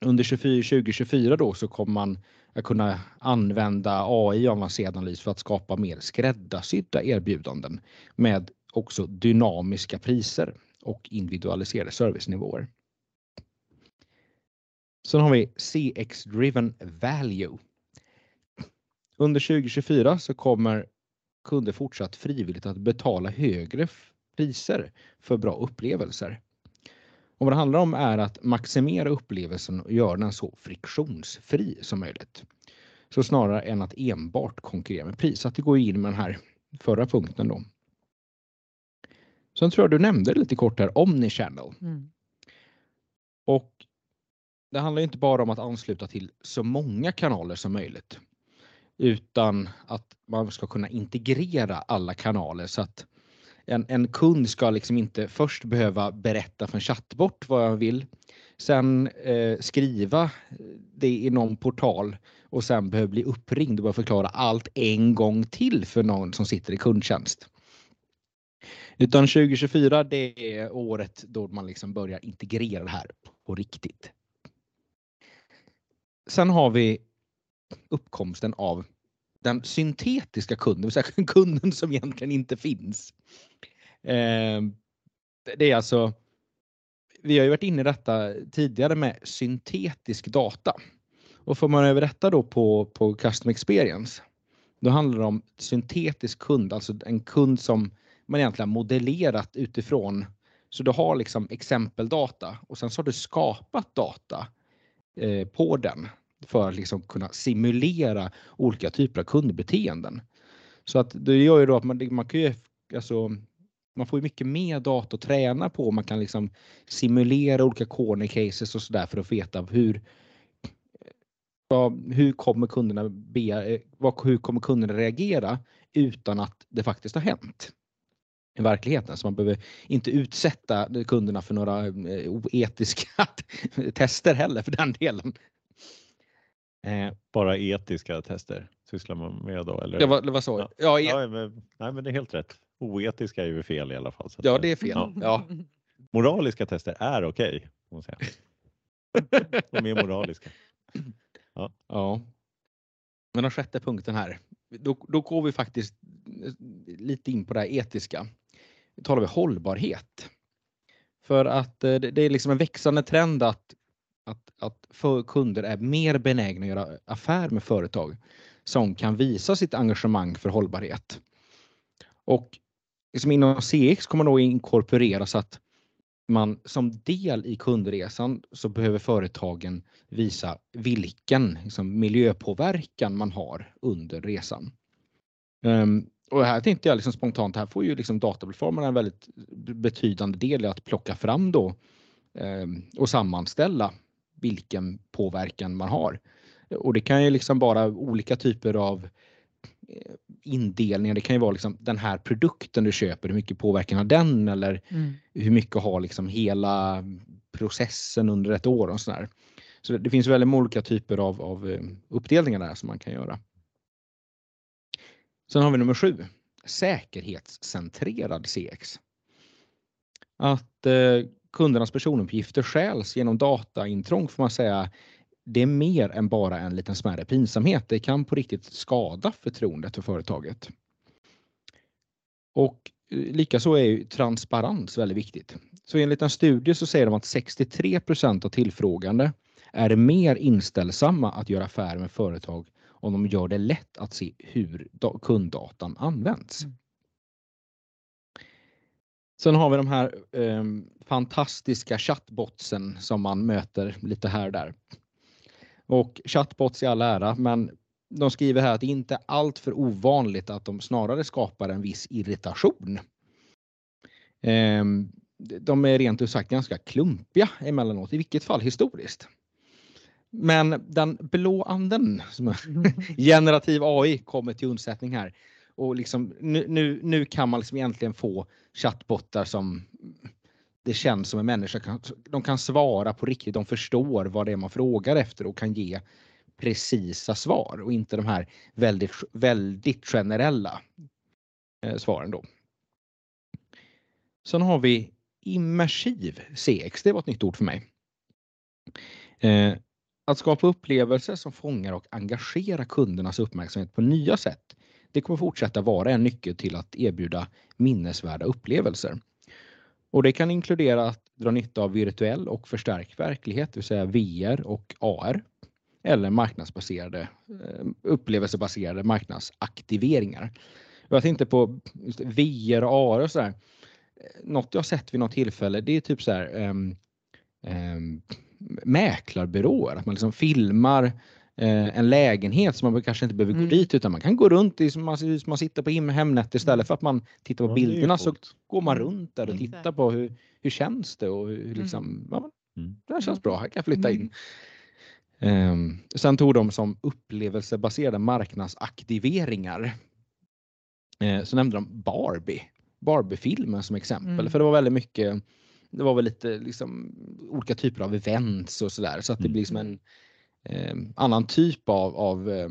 under 2024 då så kommer man att kunna använda AI och avancerad analys för att skapa mer skräddarsydda erbjudanden med också dynamiska priser och individualiserade servicenivåer. Sen har vi CX driven value. Under 2024 så kommer kunder fortsatt frivilligt att betala högre priser för bra upplevelser. Och vad det handlar om är att maximera upplevelsen och göra den så friktionsfri som möjligt. Så snarare än att enbart konkurrera med pris. Så att det går in med den här förra punkten då. Sen tror jag du nämnde lite kort här, Omnichannel. Mm. Och det handlar inte bara om att ansluta till så många kanaler som möjligt. Utan att man ska kunna integrera alla kanaler så att en, en kund ska liksom inte först behöva berätta för en chattbot vad jag vill. Sen eh, skriva eh, det i någon portal och sen behöva bli uppringd och bara förklara allt en gång till för någon som sitter i kundtjänst. Utan 2024 det är året då man liksom börjar integrera det här på riktigt. Sen har vi uppkomsten av den syntetiska kunden, det vill säga kunden som egentligen inte finns. Eh, det är alltså, vi har ju varit inne i detta tidigare med syntetisk data. Och får man över detta då på, på custom experience, då handlar det om syntetisk kund, alltså en kund som man egentligen modellerat utifrån. Så du har liksom exempeldata och sen så har du skapat data eh, på den för att liksom kunna simulera olika typer av kundbeteenden. Så att det gör ju då att man, man kan ju, alltså, man får ju mycket mer data att träna på. Man kan liksom simulera olika corner cases och sådär för att veta hur ja, hur kommer kunderna be, eh, hur kommer kunderna reagera utan att det faktiskt har hänt verkligheten. Så man behöver inte utsätta kunderna för några eh, oetiska tester heller för den delen. Eh, Bara etiska tester sysslar man med då? Eller? Ja, vad, vad så? Ja. Ja, ja men, nej, men det är helt rätt. Oetiska är ju fel i alla fall. ja, det är fel. Ja. ja. Moraliska tester är okej. Okay, De är moraliska. Ja. ja. Men den sjätte punkten här. Då, då går vi faktiskt lite in på det här etiska. Nu talar vi hållbarhet. För att eh, det är liksom en växande trend att att, att för kunder är mer benägna att göra affär med företag som kan visa sitt engagemang för hållbarhet. Och liksom inom CX kommer då inkorporeras att man som del i kundresan så behöver företagen visa vilken liksom, miljöpåverkan man har under resan. Um, och här tänkte jag liksom spontant, här får ju liksom dataplattformarna en väldigt betydande del i att plocka fram då um, och sammanställa vilken påverkan man har. Och det kan ju liksom vara olika typer av eh, indelningar. Det kan ju vara liksom den här produkten du köper, hur mycket påverkan har den eller mm. hur mycket har liksom hela processen under ett år och sådär. Så det, det finns väldigt många olika typer av, av eh, uppdelningar där som man kan göra. Sen har vi nummer sju, säkerhetscentrerad CX. Att eh, kundernas personuppgifter stjäls genom dataintrång får man säga det är mer än bara en liten smärre pinsamhet. Det kan på riktigt skada förtroendet för företaget. Och eh, likaså är ju transparens väldigt viktigt. Så enligt en studie så säger de att 63% av tillfrågande är mer inställsamma att göra affärer med företag om de gör det lätt att se hur kunddatan används. Mm. Sen har vi de här eh, fantastiska chattbotsen som man möter lite här och där. Och chatbots i all ära, men de skriver här att det inte är allt för ovanligt att de snarare skapar en viss irritation. Eh, de är rent ut sagt ganska klumpiga emellanåt, i vilket fall historiskt. Men den blå anden, som generativ AI, kommer till undsättning här. Och liksom, nu, nu, nu kan man liksom egentligen få chattbottar som det känns som en människa. de kan svara på riktigt, de förstår vad det är man frågar efter och kan ge precisa svar och inte de här väldigt, väldigt generella eh, svaren då. Sen har vi immersiv CX, det var ett nytt ord för mig. Eh, att skapa upplevelser som fångar och engagerar kundernas uppmärksamhet på nya sätt. Det kommer fortsätta vara en nyckel till att erbjuda minnesvärda upplevelser. Och det kan inkludera att dra nytta av virtuell och förstärkt verklighet, det vill säga VR och AR. Eller marknadsbaserade, eh, upplevelsebaserade marknadsaktiveringar. Jag tänkte på VR och AR och sådär. Eh, något jag sett vid något tillfälle, det är typ så här um, um, mäklarbyråer. Att man liksom filmar eh, en lägenhet som man kanske inte behöver gå mm. dit utan man kan gå runt i, man, man sitter på Hemnet istället mm. för att man tittar på bilderna så går man mm. runt där och tittar på hur, hur känns det och hur liksom, ja, det här känns bra, här kan jag flytta in. Um, sen tog de som upplevelsebaserade marknadsaktiveringar. Uh, så nämnde de Barbie, Barbie-filmen som exempel, mm. för det var väldigt mycket det var väl lite liksom, olika typer av events och sådär så att det blir som en eh, annan typ av, av eh,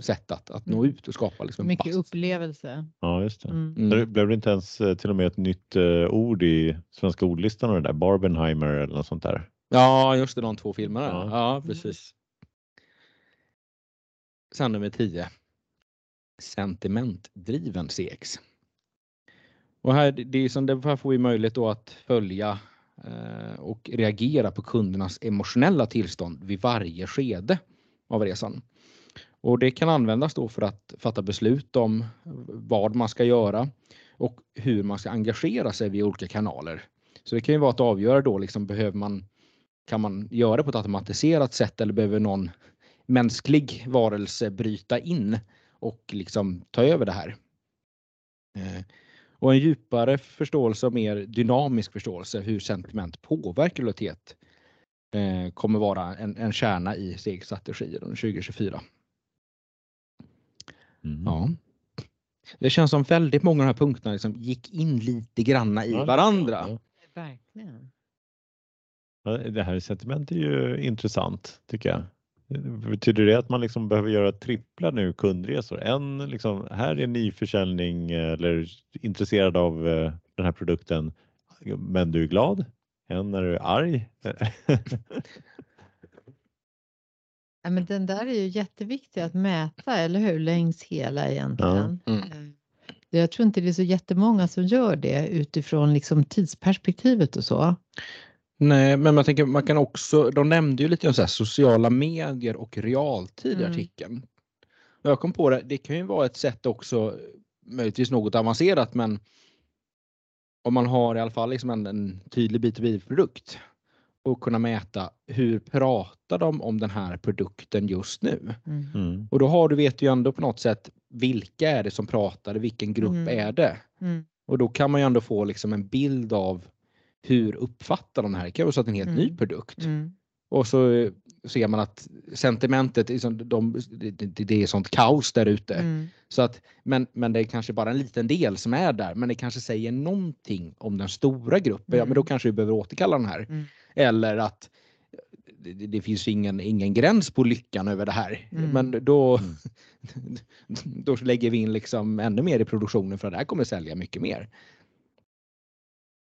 sätt att, att nå mm. ut och skapa. Liksom Mycket fast. upplevelse. Ja, just det. Mm. mm. Blev det inte ens eh, till och med ett nytt uh, ord i svenska ordlistan och det där Barbenheimer eller något sånt där? Ja, just det, de två filmerna. Ja, ja precis. Sen nummer 10. Sentimentdriven CX. Och här, det är som det här får vi möjlighet då att följa eh, och reagera på kundernas emotionella tillstånd vid varje skede av resan. Och det kan användas då för att fatta beslut om vad man ska göra och hur man ska engagera sig via olika kanaler. Så det kan ju vara att avgöra då, liksom, behöver man, kan man göra det på ett automatiserat sätt eller behöver någon mänsklig varelse bryta in och liksom ta över det här. Eh, och en djupare förståelse och mer dynamisk förståelse hur sentiment påverkar lojalitet eh, kommer vara en, en kärna i SEG-strategier under 2024. Mm. Ja. Det känns som väldigt många av de här punkterna liksom gick in lite granna i ja, varandra. Ja. Verkligen. Det här sentimentet är ju intressant tycker jag. Betyder det att man liksom behöver göra trippla nu kundresor? En liksom, här är nyförsäljning eller intresserad av eh, den här produkten men du är glad. En är du arg. ja, men den där är ju jätteviktig att mäta, eller hur? Längs hela egentligen. Ja. Mm. Eh, jag tror inte det är så jättemånga som gör det utifrån liksom tidsperspektivet och så. Nej, men man tänker man kan också, de nämnde ju lite om så sociala medier och realtid i mm. artikeln. Jag kom på det, det kan ju vara ett sätt också, möjligtvis något avancerat, men om man har i alla fall liksom en, en tydlig B2B-produkt och kunna mäta hur pratar de om den här produkten just nu? Mm. mm. Och då har du vet ju ändå på något sätt vilka är det som pratar, vilken grupp mm. är det? Mm. Och då kan man ju ändå få liksom en bild av hur uppfattar de det här? Det kan vara så att det är en helt mm. ny produkt. Mm. Och så ser man att sentimentet, liksom, de, det, det är sånt kaos där ute. Mm. Så att, men, men det är kanske bara en liten del som är där, men det kanske säger någonting om den stora gruppen. Ja, men då mm. kanske vi behöver återkalla den här. Mm. Eller att det, det finns ingen, ingen gräns på lyckan över det här. Mm. Men då, Mm. då lägger vi in liksom ännu mer i produktionen för att det här kommer sälja mycket mer.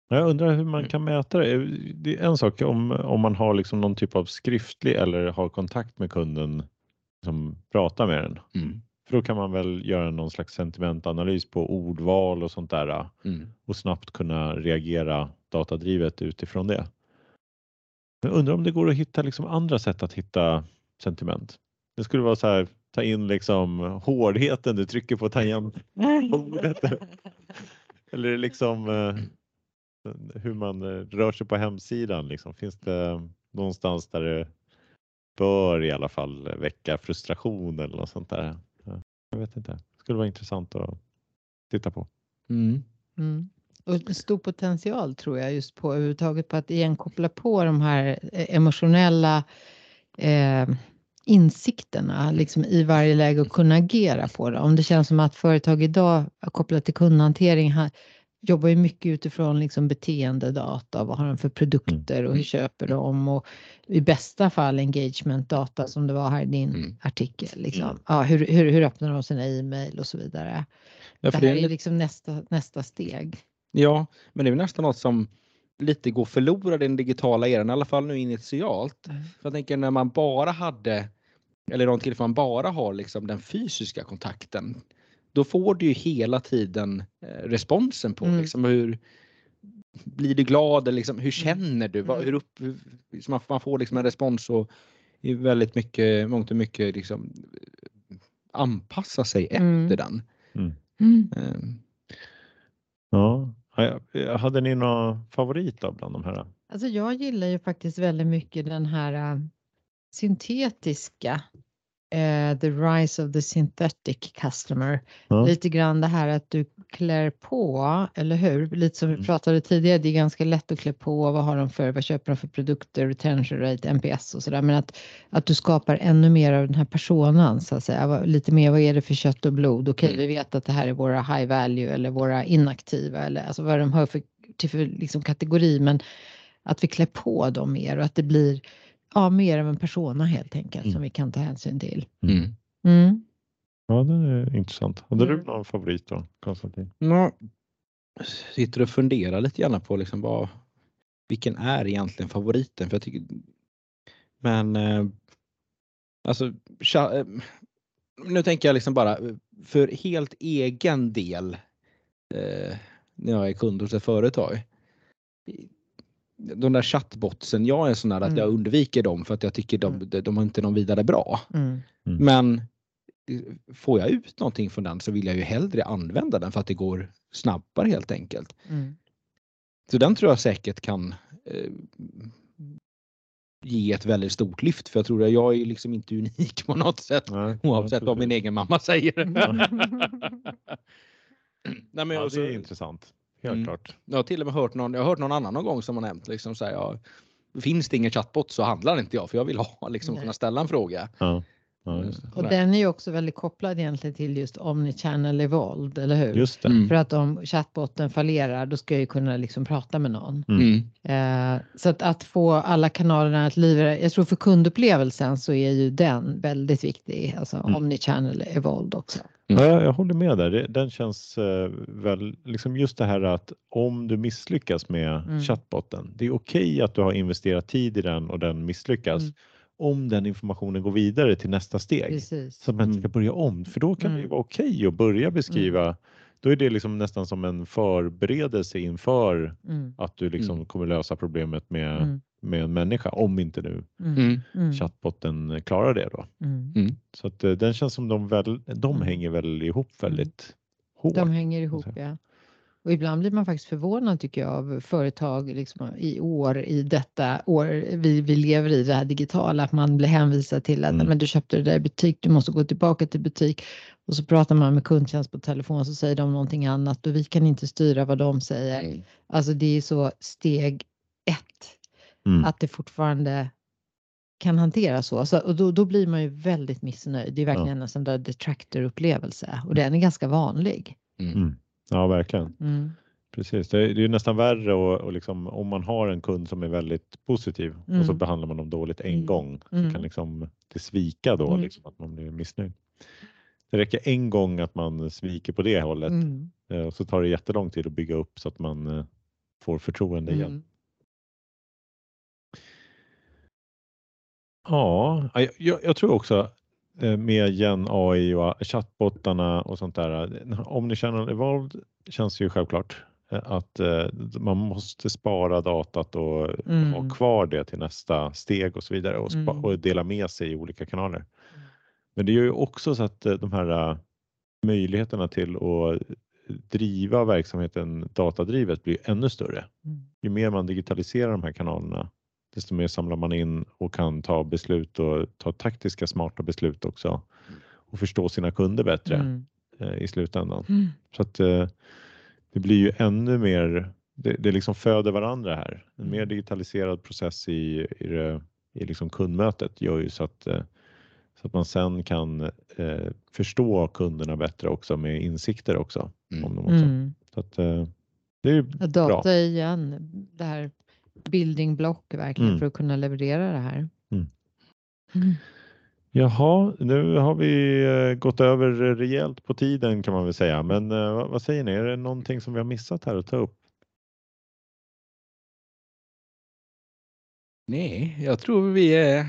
Jag undrar hur man kan mäta det. Det är en sak om, om man har liksom någon typ av skriftlig eller har kontakt med kunden som pratar med den. Mm. För då kan man väl göra någon slags sentimentanalys på ordval och sånt där Mm. och snabbt kunna reagera datadrivet utifrån det. Jag undrar om det går att hitta liksom andra sätt att hitta sentiment. Det skulle vara så här, ta in liksom hårdheten du trycker på tangentbordet. Eller liksom eh, hur man eh, rör sig på hemsidan. Liksom. Finns det någonstans där det bör i alla fall väcka frustration eller något sånt där? Jag vet inte. Det skulle vara intressant att titta på. Mm. Mm. Och stor potential tror jag just på överhuvudtaget på att igen koppla på de här eh, emotionella eh, insikterna liksom i varje läge och kunna agera på det. Om det känns som att företag idag kopplat till kundhantering här, jobbar ju mycket utifrån liksom beteendedata. Vad har de för produkter och hur köper de? Och i bästa fall engagementdata som det var här i din Mm. artikel. Liksom. Ja, hur, hur, hur öppnar de sina e-mail och så vidare. Ja, Det här det är liksom nästa, nästa steg. Ja, men det är nästan något som lite går förlorad i den digitala eran, i alla fall nu initialt. Mm. För jag tänker när man bara hade, eller de tillfällen man bara har liksom den fysiska kontakten, då får du ju hela tiden eh, responsen på Mm. liksom hur blir du glad eller liksom, hur känner du? Mm. hur upp, hur, så man, man får liksom en respons och i väldigt mycket, mångt och mycket liksom anpassa sig Mm. efter den. Mm. Eh, Ja. Ja, ja, Hade ni några favorit då bland de här? Alltså jag gillar ju faktiskt väldigt mycket den här syntetiska eh, The Rise of the Synthetic Customer. Ja. Lite grann det här att du klär på, eller hur? Lite som vi Mm. pratade tidigare, det är ganska lätt att klä på, vad har de för, vad köper de för produkter, retention rate, NPS och sådär. Men att, att du skapar ännu mer av den här personan så att säga. Lite mer, vad är det för kött och blod? Okej, Mm. vi vet att det här är våra high value eller våra inaktiva eller alltså vad de har för, till för liksom kategori. Men att vi klär på dem mer och att det blir ja, mer av en persona helt enkelt Mm. som vi kan ta hänsyn till. mm. Mm. Ja, det är intressant. Hade du Mm. någon favorit då, Konstantin? Ja, sitter och funderar lite grann på liksom vad, vilken är egentligen favoriten? För jag tycker, men eh, alltså, tja, eh, nu tänker jag liksom bara eh, för helt egen del eh, när jag är kund hos ett företag. De där chattbotsen, jag är sån här att jag Mm. undviker dem för att jag tycker de, de, de är inte någon vidare bra. Mm. Men eh, får jag ut någonting från den så vill jag ju hellre använda den för att det går snabbare helt enkelt. Mm. Så den tror jag säkert kan eh, ge ett väldigt stort lyft för jag tror att jag är liksom inte unik på något sätt Nej, oavsett vad min egen mamma säger. Mm. Nej, men Ja, det är intressant. Helt Mm. klart. jag har till och med hört någon, jag har hört någon annan någon gång som har nämnt liksom så här, ja, finns det ingen chatbot så handlar inte jag för jag vill ha liksom Nej. kunna ställa en fråga. Ja. Och den är ju också väldigt kopplad egentligen till just omnichannel evolved, eller hur? just det. Mm. För att om chattbotten fallerar, då ska jag ju kunna liksom prata med någon. Mm. Eh, så att, att få alla kanalerna att liva, jag tror för kundupplevelsen så är ju den väldigt viktig, alltså Mm. omnichannel evolved också. Ja, jag, jag håller med där. Det- Den känns eh, väl, liksom just det här att om du misslyckas med Mm. chattbotten, det är okej att du har investerat tid i den och den misslyckas. Mm. Om den informationen går vidare till nästa steg. Precis. Så att man inte Mm. ska börja om, för då kan det ju Mm. vara okej att börja beskriva. Då är det liksom nästan som en förberedelse inför Mm. att du liksom Mm. kommer lösa problemet med, Mm. med en människa, om inte nu Mm. Mm. Mm. chattbotten klarar det då. Mm. Så att eh, den känns som de, väl, de Mm. hänger väl ihop väldigt hårt. De hänger ihop, ja. Och ibland blir man faktiskt förvånad tycker jag av företag liksom, i år, i detta år vi, vi lever i, det här digitala, att man blir hänvisad till att Mm. men du köpte det där i butik, du måste gå tillbaka till butik. Och så pratar man med kundtjänst på telefon så säger de någonting annat och vi kan inte styra vad de säger. Mm. Alltså det är så steg ett, Mm. att det fortfarande kan hanteras så. så och då, då blir man ju väldigt missnöjd. Det är verkligen en sån där detractor-upplevelse och den är ganska vanlig. Mm. Mm. Ja, verkligen. Mm. Precis, det är, det är nästan värre och, och liksom, om man har en kund som är väldigt positiv och så Mm. behandlar man dem dåligt en Mm. gång så Mm. kan liksom det svika då, Mm. liksom, att man blir missnöjd. Det räcker en gång att man sviker på det hållet Mm. eh, och så tar det jättelång tid att bygga upp så att man eh, får förtroende igen. Mm. Ja, jag, jag, tror också med Gen AI och chattbottarna och sånt där. eh, Omnichannel Evolved känns ju självklart eh, att eh, man måste spara datat och Mm. ha kvar det till nästa steg och så vidare och, Mm. och dela med sig i olika kanaler. Men det gör ju också så att eh, de här eh, möjligheterna till att driva verksamheten datadrivet blir ännu större. Mm. Ju mer man digitaliserar de här kanalerna desto mer samlar man in och kan ta beslut och ta taktiska smarta beslut också och förstå sina kunder bättre Mm. eh, i slutändan. Mm. Så att eh, det blir ju ännu mer, det, det liksom föder varandra här. En mer Mm. digitaliserad process i, i, det, i liksom kundmötet gör ju så att, eh, så att man sen kan eh, förstå kunderna bättre också med insikter också. Mm. Om dem också. Mm. Så att, eh, det är ju Ja, bra. Data igen, det här building block verkligen Mm. för att kunna leverera det här. Mm. Mm. Jaha, nu har vi eh, gått över rejält på tiden kan man väl säga. Men eh, vad, vad säger ni? Är det någonting som vi har missat här att ta upp? Nej, jag tror vi är...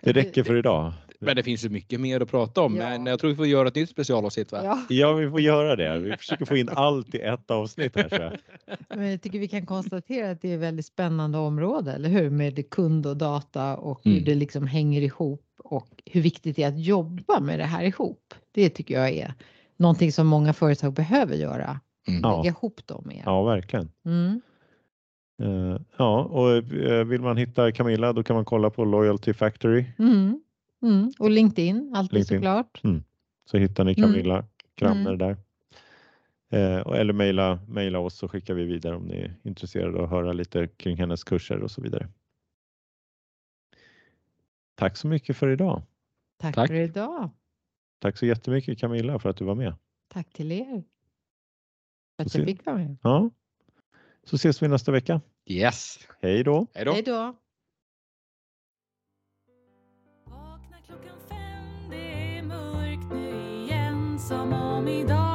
Det räcker för idag. Men det finns ju mycket mer att prata om. Ja. Men jag tror vi får göra ett nytt specialavsnitt va? Ja, Ja, vi får göra det. Vi försöker få in allt i ett avsnitt här. tror jag. men jag tycker vi kan konstatera att det är ett väldigt spännande område, eller hur? Med kund och data och Mm. hur det liksom hänger ihop och hur viktigt det är att jobba med det här ihop. Det tycker jag är någonting som många företag behöver göra. Mm. Ja. Lägga ihop dem mer. Ja, verkligen. Mm. Eh, Ja, och eh, vill man hitta Camilla då kan man kolla på Loyalty Factory Mm. Mm. Och LinkedIn, alltid LinkedIn. såklart. så hittar ni Mm. Camilla Kramner där. Eh, och- Eller mejla, mejla oss så skickar vi vidare om ni är intresserade av att höra lite kring hennes kurser och så vidare. Tack så mycket för idag. Tack, Tack. för idag. Tack så jättemycket Camilla för att du var med. Tack till er. För att jag fick vara med. Ja. Så ses vi nästa vecka. Yes. Hej då! Hej då. Hej då. Vakna